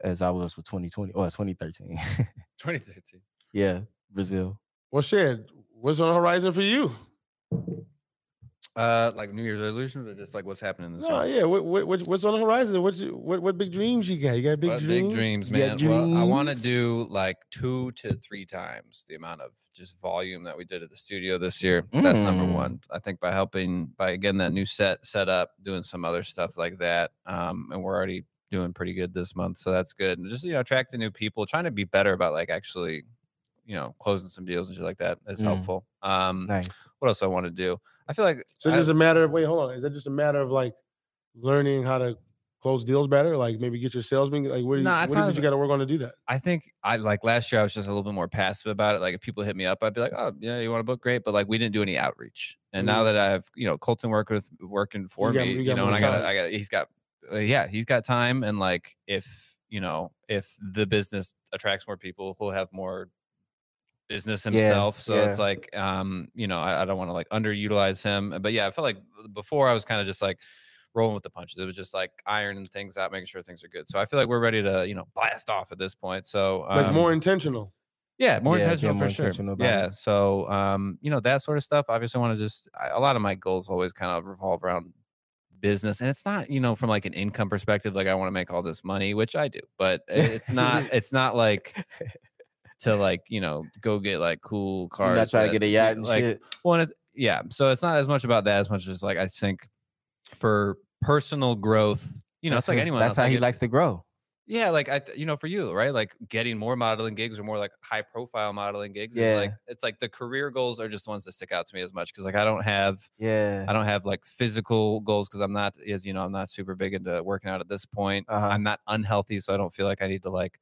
as I was with 2020 or 2013. 2013. yeah, Brazil. Well, shit. What's on the horizon for you? Uh, like New Year's resolutions or just like what's happening this No, year? yeah. What, what what's what's on the horizon? What's you, what what big dreams you got? You got big What dreams? big dreams, man. got Well, I want to do like two to three times the amount of just volume that we did at the studio this year. That's number Mm. one. I think by helping by getting that new set set up, doing some other stuff like that, um, and we're already doing pretty good this month, so that's good. And just you know, attracting new people, trying to be better about like actually, you know, closing some deals and shit like that is Mm. helpful. Um, Nice. what else I want to do? I feel like So it's just a matter of wait, hold on. Is that just a matter of like learning how to close deals better? Like maybe get your salesman. Like what, do you, Nah, what is it you got to work on to do that? I think I like last year. I was just a little bit more passive about it. Like if people hit me up, I'd be like, "Oh, yeah, you want to book? Great." But like we didn't do any outreach. And now that I have, you know, Colton work with working for got- me, you you, know, and I got. I got, he's got, yeah, he's got time. And like if you know, if the business attracts more people, he'll have more business Yeah, himself. so it's like, um, you know, I, I don't want to like underutilize him. But yeah, I felt like before I was kind of just like rolling with the punches. It was just like ironing things out, making sure things are good. So I feel like we're ready to, you know, blast off at this point. So Like um, more intentional. yeah, more Yeah, intentional get for sure. intentional Yeah, it. so um, you know that sort of stuff. Obviously, want to just I, a lot of my goals always kind of revolve around business, and it's not you know from like an income perspective, like I want to make all this money, which I do, but it's not it's not like to like you know go get like cool cars. not trying to that- get a yacht and like shit. well, it's, yeah, so it's not as much about that as much as like I think for personal growth. You know, That's it's like his- anyone. That's else, how like, he likes to grow. Yeah, like I, th- you know, for you, right? Like getting more modeling gigs or more like high profile modeling gigs. Yeah. Is like it's like the career goals are just the ones that stick out to me as much because like I don't have Yeah. I don't have like physical goals because I'm not as you know I'm not super big into working out at this point. Uh-huh. I'm not unhealthy, so I don't feel like I need to like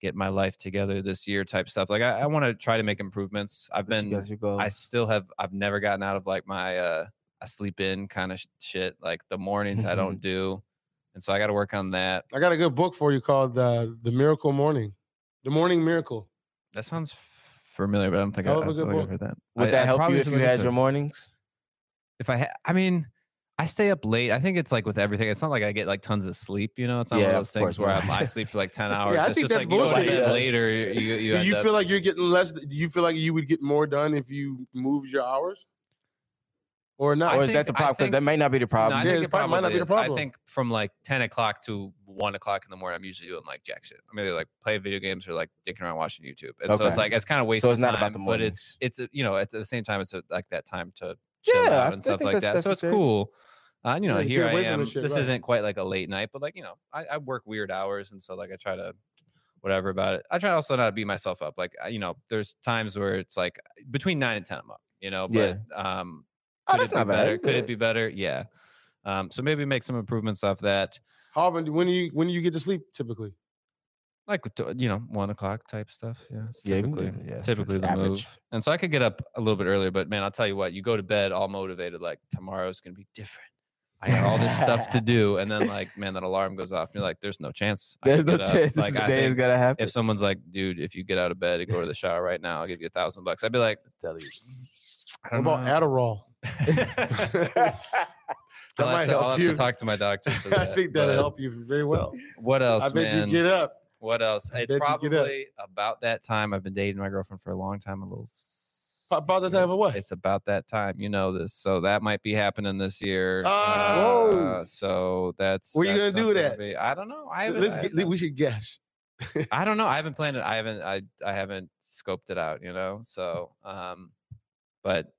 get my life together this year type stuff. Like I, I want to try to make improvements. I've But been goals. I still have I've never gotten out of like my uh I sleep in kind of sh- shit. Like the mornings I don't do. And so I got to work on that. I got a good book for you called uh, "The Miracle Morning," "The Morning Miracle." That sounds familiar, but I don't think I, Hell I of a good like I've book. heard that. Would I- that I help you if you look had your mornings? If I, ha- I mean, I stay up late. I think it's like with everything. It's not like I get like tons of sleep. You know, it's not Yeah, one of of those things where. I'm, I sleep for like ten hours. yeah, I it's think just that's like you go to bullshit. bed Yes. later. You, you Do end you up- feel like you're getting less? Do you feel like you would get more done if you moved your hours, or not? Or is think- that the problem? Because that may not be the No, problem. I Yeah, think it it probably might not probably be the is. I think from like ten o'clock to one o'clock in the morning, I'm usually doing like jack shit. I'm either like play video games or like dicking around watching YouTube. And so it's like it's kind of waste. So it's not about the morning. but it's it's a- you know at the same time it's a, like that time to chill Yeah, out and th- stuff like that's that. So it's cool. Uh, you know, Yeah, here I am. shit, this right. isn't quite like a late night, but like you know, I, I work weird hours, and so like I try to whatever about it. I try also not to beat myself up. Like I- you know, there's times where it's like between nine and ten I'm up. You know, but um, Oh, could that's it be bad. better? Could Yeah. it be better? Yeah. Um, so maybe make some improvements off that. Harvard, when do you when do you get to sleep typically? like you know one o'clock type stuff. Yeah, it's Yeah, you can do typically yeah, typically the average. move. And so I could get up a little bit earlier, but man, I'll tell you what, you go to bed all motivated, like tomorrow's gonna be different. I got all this stuff to do, and then like man, that alarm goes off, and you're like, there's no chance. I There's no get up. chance Like this I day is gonna happen. if someone's like, dude, if you get out of bed and go to the shower right now, I'll give you a thousand bucks. I'd be like, tell you. I What don't about know. Adderall? I'll, might have to, help I'll have to talk to my doctor. For I think that'll help you very well. What else, I bet man? you get up. What else? I It's bet you get up. probably about that time. I've been dating my girlfriend for a long time. A little. About the time of what? It's about that time. You know this, so that might be happening this year. Oh. Uh, so that's. Where you gonna do that? be- I don't know. I haven't. Let's I, get, we should guess. I don't know. I haven't planned it. I haven't. I I haven't scoped it out. You know. So, um, but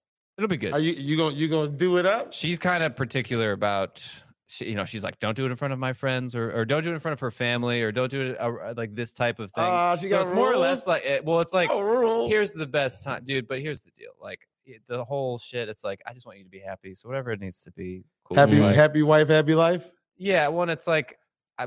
it'll be good. Are you you gonna you gonna do it up? she's kind of particular about she, you know she's like don't do it in front of my friends or, or don't do it in front of her family or don't do it uh, like this type of thing. Ah, she so got it's more or less like it, well it's like oh, here's the best time dude but here's the deal. Like it- the whole shit it's like i just want you to be happy. So whatever it needs to be cool. Happy Like, happy wife, happy life. yeah when it's like uh,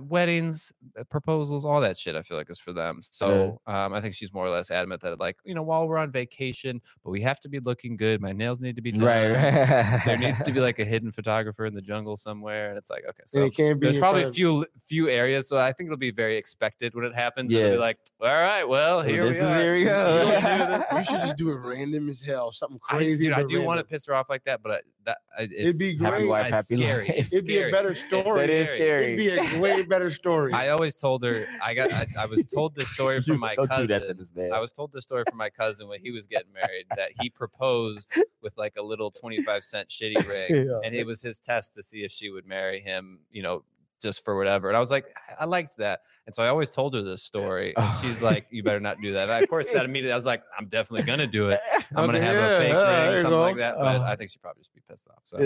weddings uh, proposals all that shit i feel like is for them so um, i think she's more or less adamant that like you know while we're on vacation but we have to be looking good my nails need to be done Right, right. there needs to be like a hidden photographer in the jungle somewhere and it's like okay so and it can't be. there's probably front of- few few areas so i think it'll be very expected when it happens it'll Yeah. be like all right well Well, here this we is are here we go. don't do this. You should just do it random as hell. Something I, crazy. dude, I but do want to piss her off like that, but I, that uh, I, it's, be Happy great. wife, happy scary. life. It's It'd be a better story. That is scary. It'd be a way better story. I always told her I got I, I was told this story from my Don't cousin. do that to this man. I was told this story from my cousin when he was getting married that he proposed with like a little 25 cent shitty ring. Yeah. And it was his test to see if she would marry him, you know, just for whatever. And I was like, I I liked that. And so I always told her this story. And she's like, you better not do that. And of course, that immediately I was like, I'm definitely going to do it. I'm going to have yeah, a fake yeah, ring, you something like that. But Oh. I think she'd probably just be pissed off. So, Uh,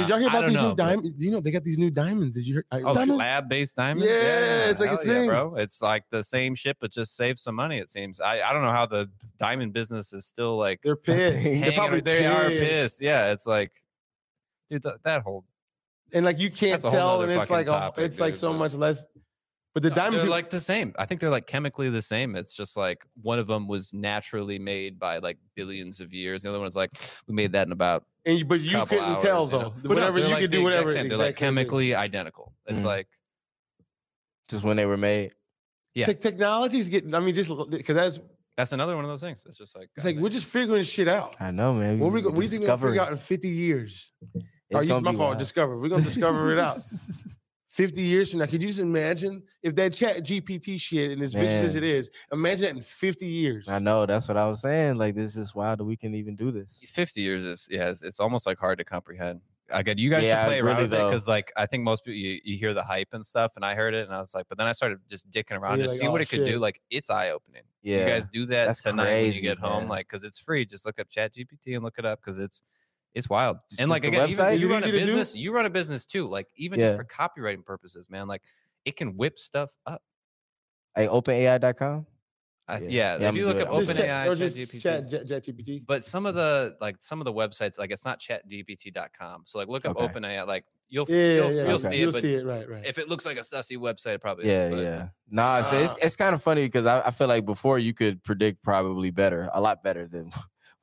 did y'all hear about these know, new diamonds? You know they got these new diamonds. Did you hear? I- Oh, diamond? lab-based diamonds. Yeah, it's like a hell yeah, bro. It's like the same shit, but just save some money. It seems. I, I don't know how the diamond business is still like. They're pissed. They're probably they are pissed. pissed. Yeah, it's like, dude, th- that whole. And like you can't That's a whole tell, nother and it's fucking like a, topic, it's like dude, so but- much less. But the No, diamond they're people, like the same. I think they're like chemically the same. It's just like one of them was naturally made by like billions of years. The other one's like we made that in about and you, but you couple couldn't hours, tell you know? though. But no, whatever they're, you like could the do, exact whatever. same. They're like exact same thing. chemically identical. It's Mm. like Just when they were made. Yeah. Tech technology's getting. I mean, just because that's that's another one of those things. It's just like it's like goddamn. we're just figuring shit out. I know, man. What we, we go- what do you think we're gonna discovery. figure out in 50 years? It's Or use gonna my be fault. wild. Discover. We're gonna discover it out. 50 years from now, could you just imagine if that chat GPT shit and as vicious as it is, imagine that in 50 years. I know. That's what I was saying. Like this is wild that we can even do this. 50 years is yeah it's, it's almost like hard to comprehend again you guys Yeah, should play around really, with it because like i think most people you, you hear the hype and stuff and i heard it and i was like but then i started just dicking around you're to like, see what "Oh, it could do like it's eye-opening Yeah. you guys do that That's tonight when you crazy, get home like because it's free just look up chat gpt and look it up because it's it's wild Just- and just like again website? if you Is run a easy to do? business you run a business too like even Yeah. just for copywriting purposes man like it can whip stuff up Like openai.com. I, Yeah. yeah, Yeah, if you look it. up I'll Just do it. OpenAI, ChatGPT, Chat, Chat, Chat GPT. but some of the like some of the websites, like it's not chatgpt.com. So like look up Okay. OpenAI, like you'll Yeah, you'll, yeah, you'll okay. see You'll it, but see it, right, right. if it looks like a sussy website, it probably Yeah, is. But yeah. Nah, so it's it's kind of funny because I, I feel like before you could predict probably better, a lot better than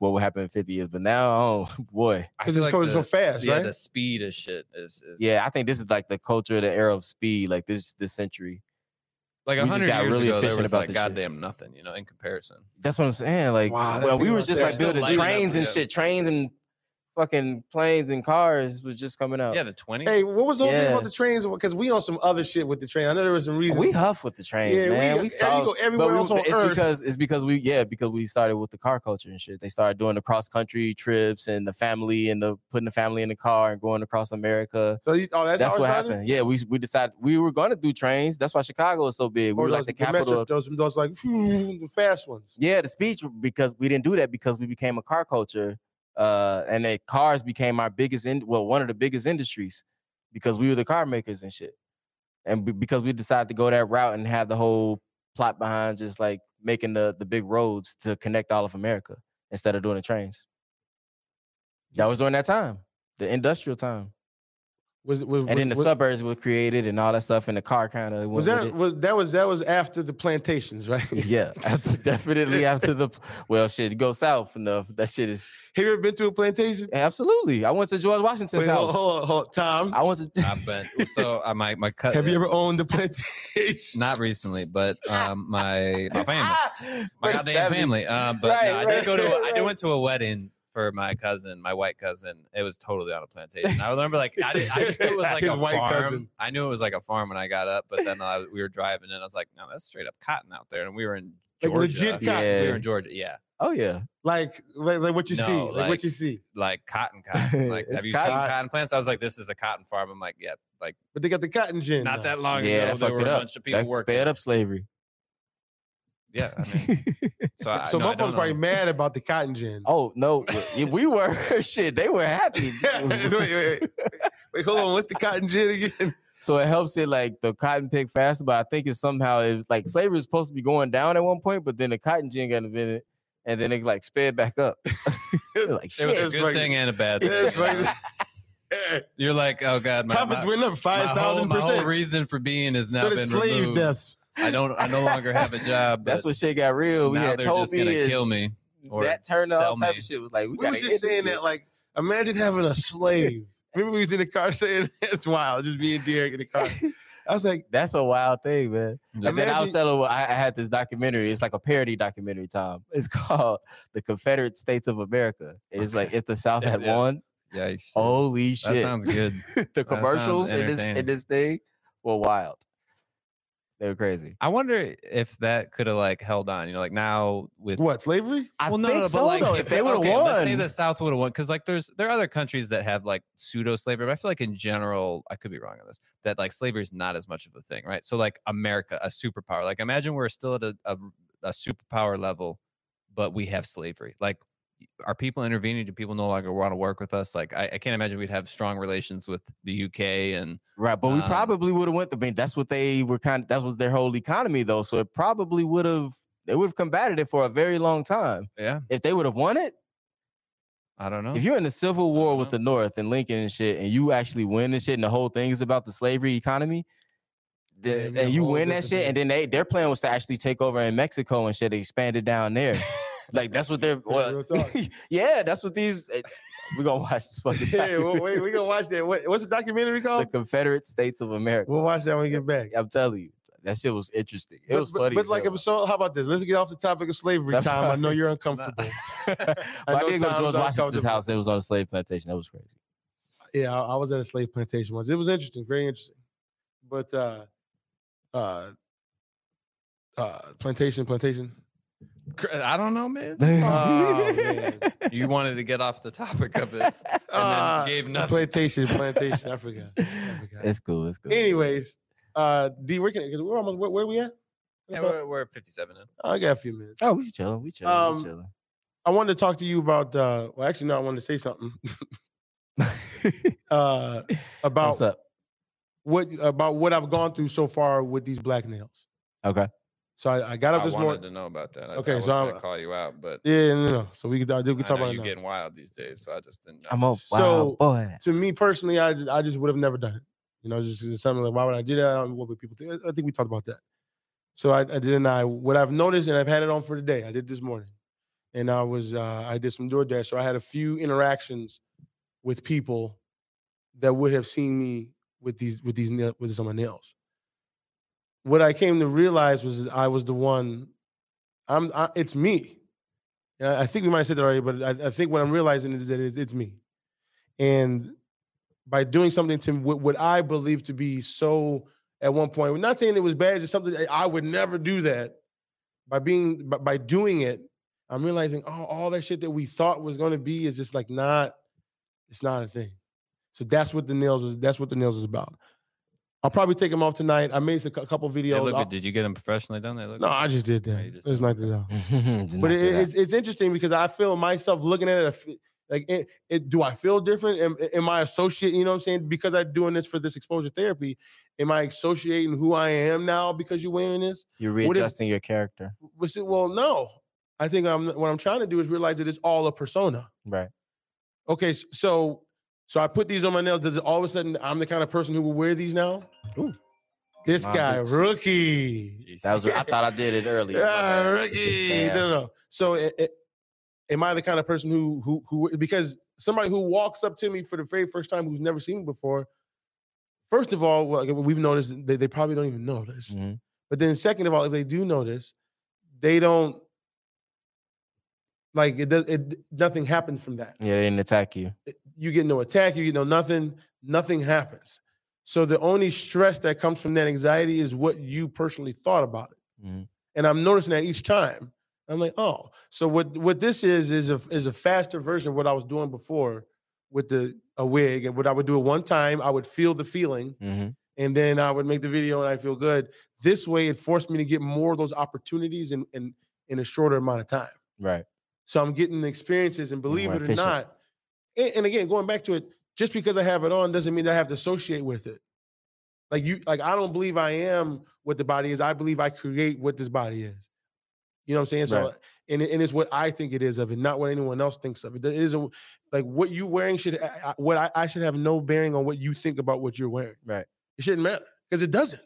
what will happen in 50 years. But now, oh boy. Because feel it's like going so fast, yeah, right? the speed of shit is, is Yeah, I think this is like the culture, the era of speed, like this this century. like we a just hundred years really ago, there efficient was about like this shit. goddamn nothing, you know, in comparison. That's what I'm saying. Like, Wow, well, we were just like building lighting up, trains and yeah. shit. Trains and fucking planes and cars was just coming out. Yeah, the twenty. Hey, what was the whole thing about the trains? Because we on some other shit with the train. I know there was some reason. we huff with the train, Yeah, we- man. there We, you saw, go, everywhere we- else on it's Earth. because it's because we yeah because we started with the car culture and shit. They started doing the cross country trips and the family and the putting the family in the car and going across America. So you, oh, that's, That's, what started? happened. Yeah, we we decided we were going to do trains. That's why Chicago is so big. We Or were like those- the metro- capital. of, those, those like the fast ones. yeah, the speech because we didn't do that because we became a car culture, uh, and then cars became our biggest in well one of the biggest industries because we were the car makers and shit, and be- because we decided to go that route and have the whole plot behind just like making the the big roads to connect all of America instead of doing the trains. That was during that time, the industrial time, Was was and then the was, suburbs were created and all that stuff, and the car kind of was that was that was that was after the plantations, right? yeah, after, definitely after the well, shit, go south enough. That shit is Have you ever been to a plantation? absolutely. I went to George Washington's Wait, house. hold, on, hold on. Tom, I went to. I've been so uh, my my cut. have you ever owned a plantation? Not recently, but um, my my family, my goddamn family? family. Um, but Right, no, I right, did go to I did went to a wedding for my cousin, my white cousin. It was totally on a plantation. I remember like I, did, I just knew it was like His a white farm. cousin. I knew it was like a farm when I got up, but then uh, we were driving and I was like, no, that's straight up cotton out there, and we were in Like Georgia. legit cotton. We were Yeah. in Georgia. Yeah, Oh yeah, like, like like what you No, see, like, like- what you see. like cotton, cotton. Like, have you cotton. seen cotton plants? I was like, this is a cotton farm. I'm like, yeah, like But they got the cotton gin. not though. that long yeah, ago, that there fucked were a up. bunch of people That working. sped up slavery. Yeah, I mean, so I, So no, motherfuckers probably know. mad about the cotton gin. Oh no, if we were shit. They were happy. wait, wait, wait. Wait, hold on. What's the cotton gin again? So it helps it like the cotton pick faster, but I think it's somehow it's like slavery is supposed to be going down at one point, but then the cotton gin got invented, and then it like sped back up. like It was shit. a good like- thing and a bad thing. like You're like, oh god, my, profits my, went up my five whole, thousand my whole percent. reason for being has now So been slave removed. deaths. I don't, I no longer have a job. That's what shit got real. We now had they're told just gonna kill me. or that turned all type me. of shit. Was like we, We gotta was just saying that, like, imagine having a slave. Remember we was in the car saying that's wild, just being De'Eric in the car. I was like, That's a wild thing, man. Just- And then I was Imagine- telling I, I had this documentary. It's like a parody documentary, Tom. It's called The Confederate States of America. It's like if the South Yeah, had yeah. won, Yikes. holy that shit. sounds good. the commercials in this in this thing were wild. They were crazy. I wonder if that could have like held on. You know, like now with what, slavery? I well, no, think no, so but like though. If they would have okay, let's say won, the South would have won, because like there's there are other countries that have like pseudo slavery, but I feel like in general, I could be wrong on this, that like slavery is not as much of a thing, right? So like America, a superpower, like imagine we're still at a, a, a superpower level, but we have slavery. Like, are people intervening? Do people no longer want to work with us? Like, I, I can't imagine we'd have strong relations with the UK and right? But we um, probably would have went. I mean, that's what they were kind. of That was their whole economy, though. So it probably would have. They would have combated it for a very long time yeah, if they would have won it. I don't know. If you're in the Civil War with know. the North and Lincoln and shit, and you actually win and shit, and the whole thing is about the slavery economy, the- Yeah, it'd be a and you win that shit, and then they their plan was to actually take over in Mexico and shit, expand it down there. Like that's what they're. Well, yeah, that's what these. eh, We're gonna watch this fucking. Yeah, wait, we gonna watch that. What, what's the documentary called? the? Confederate States of America. We'll watch that when we get back. I'm telling you, that shit was interesting. It But- was funny. But like, so how about this? Let's get off the topic of slavery, That's Tom. I know you're uncomfortable. I, know did go to George Washington's house. It was on a slave plantation. That was crazy. yeah, I, I was at a slave plantation once. It was interesting, very interesting. But uh, uh, uh, plantation, plantation. Cr- I don't know, man. Oh, man. you wanted to get off the topic of it. And then gave nothing. Plantation, plantation. I forgot. I forgot. It's cool. It's cool. Anyways, uh, D, where can because we're almost where, where we at? Yeah, we're, we're at 57 now. I got a few minutes. Oh, we chilling. We chilling. Um, we chilling. I wanted to talk to you about. Uh, well, actually, no, I wanted to say something uh, about What's up? what about what I've gone through so far with these black nails. Okay. So I, I got up I this wanted morning. to know about that. I, Okay, I was so gonna call you out, but Yeah, no, no. So we could we I could talk know about you're now. getting wild these days, so I just didn't know. I'm a So- wild boy. To me personally, I just, I just would have never done it. You know, just, just something like why would I do that? I don't know what would people think? I think we talked about that. So I, I didn't. I what I've noticed and I've had it on for today. I did this morning, and I was uh, I did some DoorDash. So I had a few interactions with people that would have seen me with these with these nail, with this on my nails. What I came to realize was I was the one. I'm. I, it's me. I think we might have said that already, but I, I think what I'm realizing is that it's, it's me, and by doing something to what, what I believe to be so at one point, we're not saying it was bad, just something I would never do that. By being by, by doing it, I'm realizing oh, all that shit that we thought was going to be is just like not. It's not a thing. So that's what the nails was. That's what the nails is about. I'll probably take them off tonight. I made a couple They videos. look Did you get them professionally done? They look no, good? I just did Oh, that. just It's did not that. that. But it, it it's it's interesting because I feel myself looking at it. Like, it, it, do I feel different? Am, am I associate? You know what I'm saying? Because I'm doing this for this exposure therapy, am I associating who I am now because you're wearing this? You're What if- readjusting your character. Was it, well, no. I think I'm what I'm trying to do is realize that it's all a persona. Right. Okay, so so I put these on my nails. Does it all of a sudden I'm the kind of person who will wear these now? Ooh. This My guy, boots. rookie. That was I thought I did it earlier. Yeah, rookie. Damn. No, no, no. So it, it, am I the kind of person who who who because somebody who walks up to me for the very first time who's never seen me before, first of all, well, we've noticed they, they probably don't even notice. this. Mhm. But then second of all, if they do notice, they don't like it does it nothing happens from that. Yeah, they didn't attack you. You get no attack, you get no nothing, nothing happens. So the only stress that comes from that anxiety is what you personally thought about it. Mhm. And I'm noticing that each time. I'm like, oh, so what what this is is a is a faster version of what I was doing before with the a wig. And what I would do it one time, I would feel the feeling, Mhm. and then I would make the video and I feel good. This way, it forced me to get more of those opportunities in in, in a shorter amount of time. Right. So I'm getting the experiences, and believe it or not, and, and again, going back to it, just because I have it on doesn't mean that I have to associate with it. Like you, like I don't believe I am what the body is. I believe I create what this body is. You know what I'm saying? So, and, and it's what I think it is of it, not what anyone else thinks of it. It isn't like what you wearing should, what I, I should have no bearing on what you think about what you're wearing. Right. It shouldn't matter because it doesn't.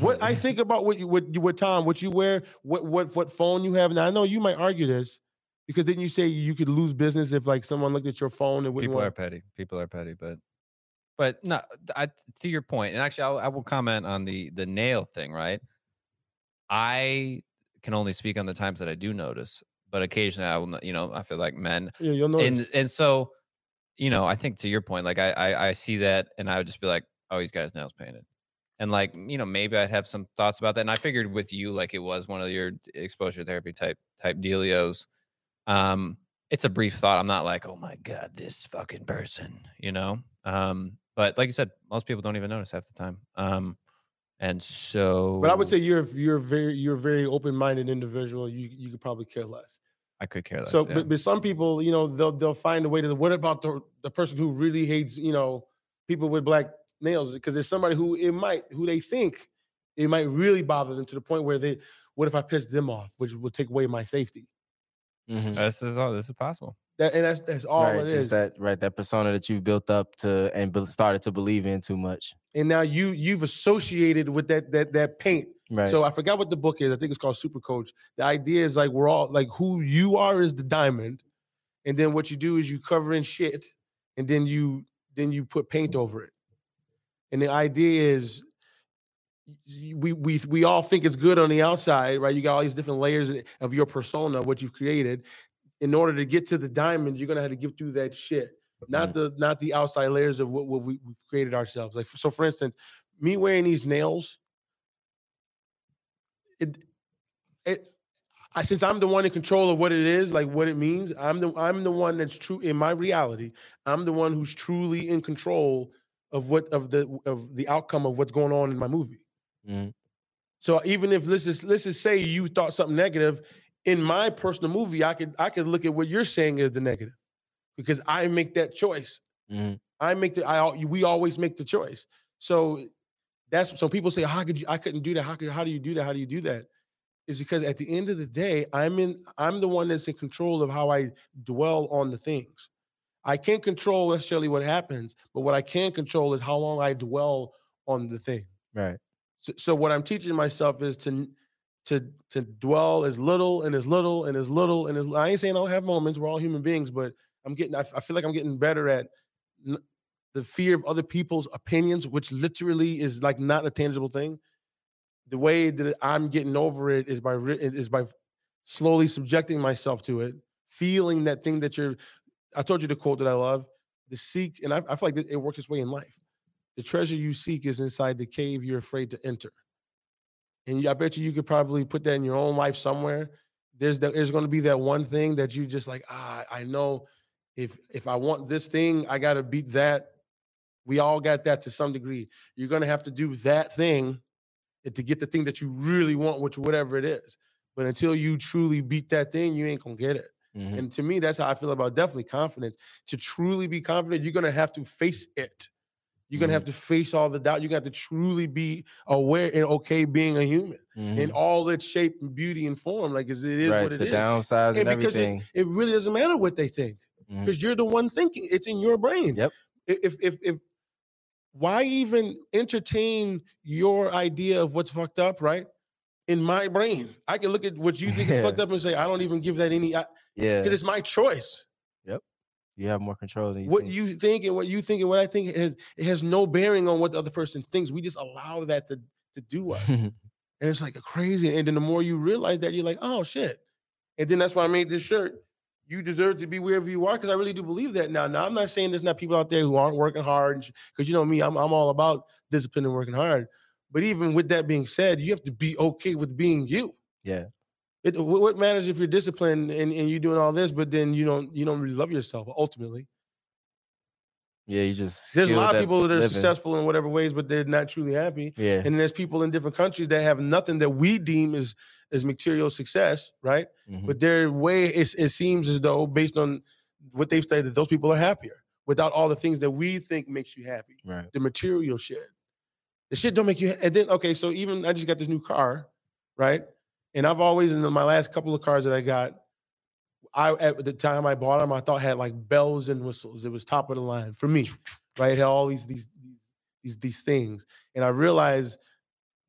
What I think about what you what you what Tom, what you wear, what what what phone you have. Now I know you might argue this because then you say you could lose business if like someone looked at your phone and people are petty. People are petty, but but no, I to your point, and actually, I'll, I will comment on the the nail thing. Right, I can only speak on the times that I do notice, but occasionally I will. not- You know, I feel like men, Yeah, you'll know. and and so, you know, I think to your point, like I, I I see that, and I would just be like, oh, he's got his nails painted. And like, you know, maybe I'd have some thoughts about that. And I figured with you, like it was one of your exposure therapy type type dealios. Um, it's a brief thought. I'm not like, oh my God, this fucking person, you know? Um, but like you said, most people don't even notice half the time. Um, and so but I would say you're you're very you're a very open minded individual. You you could probably care less. I could care less. so, yeah. but, but some people, you know, they'll they'll find a way to. What about the the person who really hates, you know, people with black nails? Because there's somebody who it might who they think it might really bother them to the point where they, what if I piss them off, which will take away my safety. Mhm. this is all this is possible. That and that's that's all right, it just is. that right that persona that you've built up to and be- started to believe in too much. and now you you've associated with that that that paint. Right. So I forgot what the book is. I think it's called Super Coach. The idea is like we're all like who you are is the diamond, and then what you do is you cover in shit, and then you then you put paint over it. And the idea is y- we we we all think it's good on the outside, right? You got all these different layers of your persona, what you've created. In order to get to the diamond, you're gonna have to get through that shit, not mm-hmm. the not the outside layers of what, what we, we've created ourselves. Like so, for instance, me wearing these nails, it it I, since I'm the one in control of what it is, like what it means, I'm the I'm the one that's true in my reality. I'm the one who's truly in control of what of the of the outcome of what's going on in my movie. Mhm. So even if let's just let's just say you thought something negative, in my personal movie, I could I could look at what you're saying as the negative because I make that choice. Mhm. I make the I we always make the choice. So that's so people say, how could you I couldn't do that? How could how do you do that? How do you do that? Is because at the end of the day, I'm in I'm the one that's in control of how I dwell on the things. I can't control necessarily what happens, but what I can control is how long I dwell on the thing. Right. So, so what I'm teaching myself is to to to dwell as little and as little and as little and as I ain't saying I don't have moments. We're all human beings, but I'm getting. I, feel like I'm getting better at n- the fear of other people's opinions, which literally is like not a tangible thing. The way that I'm getting over it is by is by slowly subjecting myself to it, feeling that thing that you're. I told you the quote that I love: "The seek," and I, I feel like it works this way in life. The treasure you seek is inside the cave you're afraid to enter. And I bet you you could probably put that in your own life somewhere. There's the, there's going to be that one thing that you just like, ah, I know if if I want this thing, I got to beat that. We all got that to some degree. You're going to have to do that thing to get the thing that you really want, which whatever it is. But until you truly beat that thing, you ain't going to get it. Mhm. And to me, that's how I feel about definitely confidence. To truly be confident, you're gonna have to face it. You're gonna have to face all the doubt. You got to truly be aware and okay being a human in Mhm. all its shape and beauty and form. Like it is right, what it the is. downsides and, And because it, everything. it really doesn't matter what they think because you're the one thinking. It's in your brain. Yep. If if if why even entertain your idea of what's fucked up, right? In my brain, I can look at what you think is fucked up and say, I don't even give that any because yeah, Because it's my choice. You have more control than you what think. you think and what you think and what I think has, it has no bearing on what the other person thinks. We just allow that to to do us. And it's like a crazy. And then the more you realize that, you're like, oh shit. And then that's why I made this shirt. You deserve to be wherever you are because I really do believe that now. Now I'm not saying there's not people out there who aren't working hard because you know me, I'm I'm all about discipline and working hard. But even with that being said, you have to be okay with being you. yeah, It, what matters if you're disciplined and, and you're doing all this, but then you don't you don't really love yourself ultimately. yeah, you just There's a lot of people that are living. successful in whatever ways, but they're not truly happy. Yeah, And there's people in different countries that have nothing that we deem as as material success, right? mhm. But their way it, it seems as though, based on what they've said that those people are happier without all the things that we think makes you happy. right. The material shit. The shit don't make you and then okay, so even I just got this new car, right? And I've always in my last couple of cars that I got, I at the time I bought them, I thought had like bells and whistles. It was top of the line for me, right? It had all these these these these things, and I realized,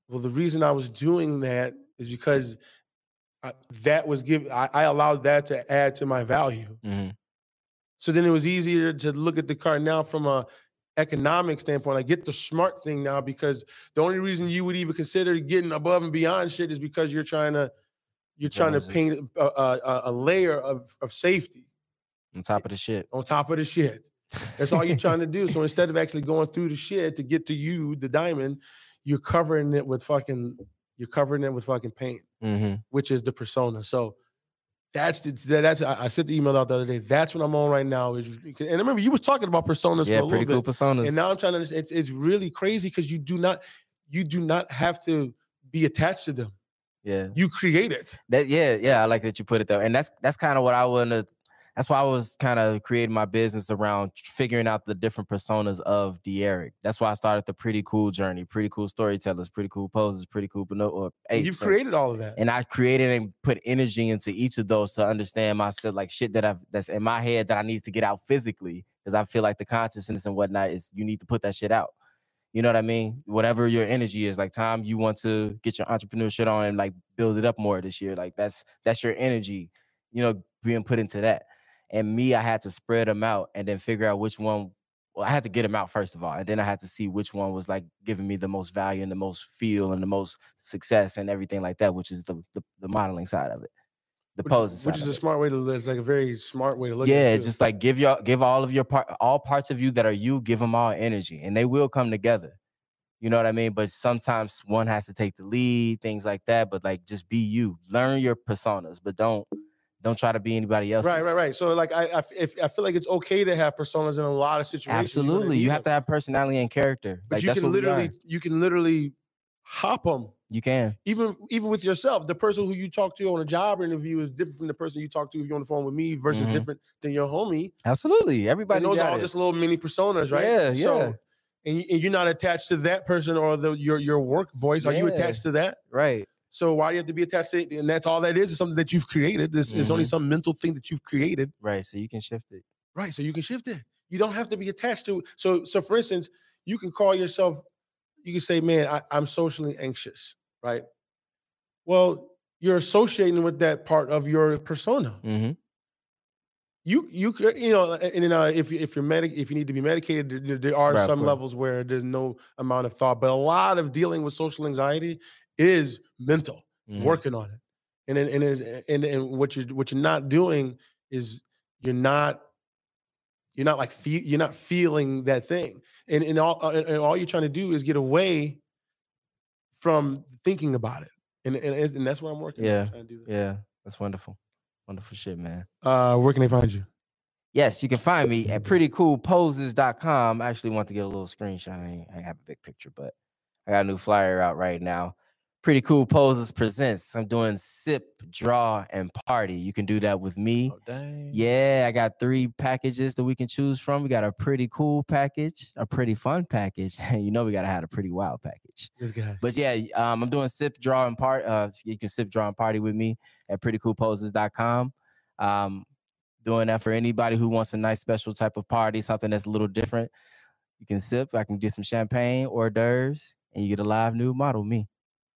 well, the reason I was doing that is because I, that was give I, I allowed that to add to my value. Mhm. So then it was easier to look at the car now from a economic standpoint. I get the smart thing now because the only reason you would even consider getting above and beyond shit is because you're trying to you're trying to paint a, a, a- layer of, of safety On top of the shit. on top of the shit. That's all you're trying to do. So instead of actually going through the shit to get to you, the diamond, you're covering it with fucking you're covering it with fucking paint, hmm which is the persona. So that's the that's I, I sent the email out the other day. That's what I'm on right now. Is and remember you was talking about personas Yeah, for a pretty cool bit, personas. and now I'm trying to. understand- It's it's really crazy because you do not you do not have to be attached to them. yeah, You create it. that yeah, yeah. I like that you put it though, and that's that's kind of what I want to. That's why I was kind of creating my business around figuring out the different personas of De'Eric. That's why I started the pretty cool journey, pretty cool storytellers, pretty cool poses, pretty cool. But uh, or And apes, you've created all of that. and I created and put energy into each of those to understand myself, like shit that I've that's in my head that I need to get out physically because I feel like the consciousness and whatnot is you need to put that shit out. You know what I mean? Whatever your energy is, like time you want to get your entrepreneur shit on and like build it up more this year. Like that's that's your energy, you know, being put into that. And me, I had to spread them out and then figure out which one. Well, I had to get them out first of all, and then I had to see which one was like giving me the most value and the most feel and the most success and everything like that, which is the the, the modeling side of it, the poses which is a it. smart way to live. It's like a very smart way to look yeah, at it. just like give your give all of your part, all parts of you that are you, give them all energy, and they will come together. You know what I mean? But sometimes one has to take the lead, things like that. But like, just be you. Learn your personas, but don't don't try to be anybody else. Right, right, right. So like I, I, if, I feel like it's okay to have personas in a lot of situations. Absolutely, need you have to have personality and character. But like you can literally, you can literally hop them. You can. Even even with yourself, the person who you talk to on a job interview is different from the person you talk to if you're on the phone with me versus Mhm. different than your homie. Absolutely, everybody. and those are all it. just little mini personas, right? Yeah, yeah. So, and, you- and you're not attached to that person or the your your work voice. Are you attached to that? right. So why do you have to be attached to it? And that's all that is. Is something that you've created. This is only Mhm. some mental thing that you've created. Right. So you can shift it. Right. So you can shift it. You don't have to be attached to. So so for instance, you can call yourself. You can say, "Man, I, I'm socially anxious." Right. Well, you're associating with that part of your persona. hmm You you could you know, and then uh, if you- if you're medic if you need to be medicated, there- there, are Right, some levels where there's no amount of thought. But a lot of dealing with social anxiety is mental. Mhm. Working on it, and then and is and and what you're what you're not doing is you're not you're not like feel, you're not feeling that thing, and and all uh, and, and all you're trying to do is get away from thinking about it, and and, and that's what I'm working. Yeah, on, that. Yeah. That's wonderful. Wonderful shit, man. Uh, where can they find you? Yes, you can find me at prettycoolposes.com. I actually want to get a little screenshot. I I have a big picture, but I got a new flyer out right now. Pretty Cool Poses presents. I'm doing sip, draw, and party. You can do that with me. Oh, dang. Yeah, I got three packages that we can choose from. We got a pretty cool package, a pretty fun package, and you know we gotta have a pretty wild package. This guy. But yeah, um, I'm doing sip, draw, and part. Uh, you can sip, draw, and party with me at prettycoolposes.com. Um, doing that for anybody who wants a nice special type of party, something that's a little different. You can sip. I can get some champagne, hors d'oeuvres, and you get a live new model, me.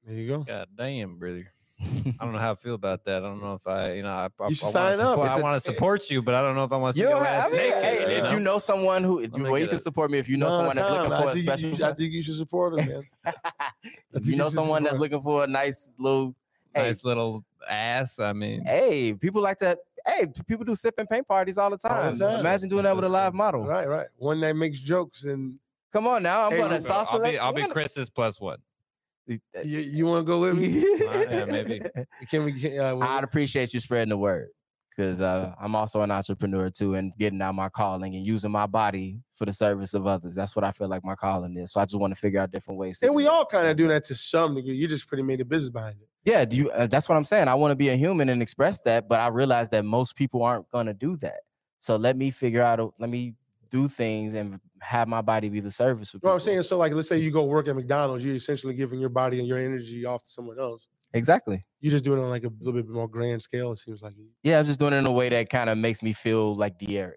There you go. God damn, brother. I don't know how I feel about that. I don't know if I, you know, I, I, You should I sign wanna up. Support, It's I a- want to eh. support you, but I don't know if I want to see You your know, I ass mean, naked. hey, you if you know someone who, I'll well, you can a- support me if you know No, someone that's looking I for a special. You, I think you should support him, man. if you you know should someone that's looking for a nice little, hey, nice little ass. I mean, hey, people like that. Hey, people do sip and paint parties all the time. time. Imagine doing that with a live model. Right, right. One that makes jokes and Come on now, I'm Hey, gonna sauce I'll the be, I'll be Chris's plus one. You, you want to go with me? yeah, maybe. Can we? Can, uh, I'd appreciate you spreading the word because uh, I'm also an entrepreneur too, and getting out my calling and using my body for the service of others. That's what I feel like my calling is. So I just want to figure out different ways. to and we all kind of do that to some degree. You just pretty made a business behind it. Yeah, do you? Uh, that's what I'm saying. I want to be a human and express that, but I realize that most people aren't gonna do that. So let me figure out. A, let me do things and have my body be the service. For Well, I'm saying so. Like, let's say mm. you go work at McDonald's, you're essentially giving your body and your energy off to someone else. exactly. You're just do it on like a little bit more grand scale. It seems like. Yeah, I'm just doing it in a way that kind of makes me feel like De'Eric.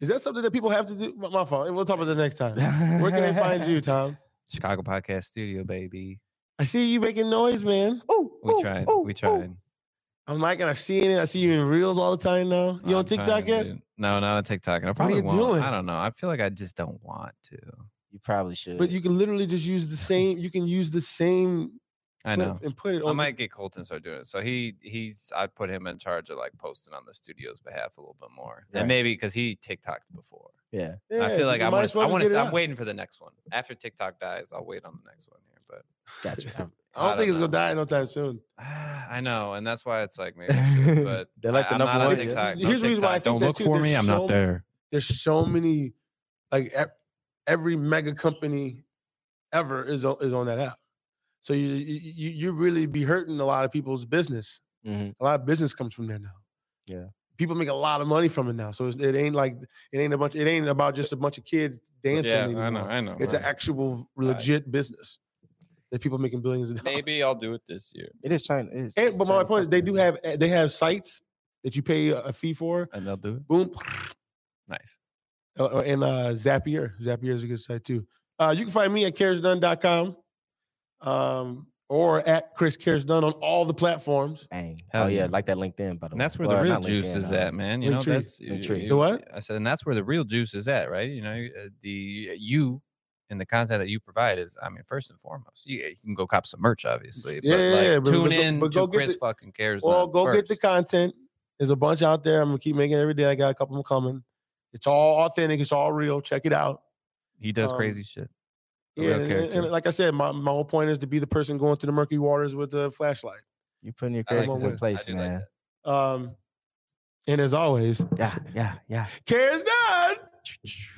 Is that something that people have to do? My, my fault. We'll talk about that next time. Where can they find you, Tom? Chicago Podcast Studio, baby. I see you making noise, man. Oh, We ooh, tried. ooh, we ooh. Tried. I'm liking. I'm seeing it. I see you in reels all the time now. You on I'm TikTok yet? dude. No, not on TikTok. And I are probably you won't. doing? I don't know. I feel like I just don't want to. You probably should. But you can literally just use the same. You can use the same. I know. And put it I on. might get Colton to start doing it. So he he's I put him in charge of like posting on the studio's behalf a little bit more. Right. And maybe because he TikToked before. yeah. the, I feel like I might want to. I want to. I'm out. waiting for the next one. After TikTok dies, I'll wait on the next one here. But Gotcha. I don't I think don't it's gonna die no time soon. I know, and that's why it's like maybe. Should, but They're like I, the am number not on one- TikTok. No Here's the reason why I TikTok. think Don't that look too. for me. I'm so- not there. There's so many, like every mega company ever is on, is on that app. So you, you you you really be hurting a lot of people's business. Mhm. A lot of business comes from there now. Yeah. People make a lot of money from it now. So it ain't like it ain't a bunch. It ain't about just a bunch of kids dancing Yeah, anymore. I know. I know. It's an right. actual Right. legit business that people making billions of dollars. Maybe I'll do it this year, It is China. It is, And, it's but my point is, they do have they have sites that you pay a a fee for. and they'll do it. Boom, Nice. uh, uh, and uh, Zapier. Zapier is a good site too. Uh, you can find me at caresnone.com um, or at Chris Cares None on all the platforms. Bang. Hell oh yeah, yeah. like that LinkedIn, by the And way. that's where Well, the real not juice LinkedIn, is uh, at, man. You know, Linktree. that's Linktree. you- The what? I said, and that's where the real juice is at, right? You know, uh, the you and the content that you provide is, I mean, first and foremost, you, you can go cop some merch, obviously. Yeah, but yeah, like, yeah, but- tune but go- in but to go get Chris the- fucking cares. Well, None go get the content. There's a bunch out there. I'm gonna keep making it every day. I got a couple of them coming. It's all authentic. It's all real. Check it out. He does um, crazy shit. A Yeah, and, and- and like I said, my, my whole point is to be the person going to the murky waters with the flashlight. You putting your I like characters in place, do like man. Um, and as always, yeah, yeah, yeah. cares none.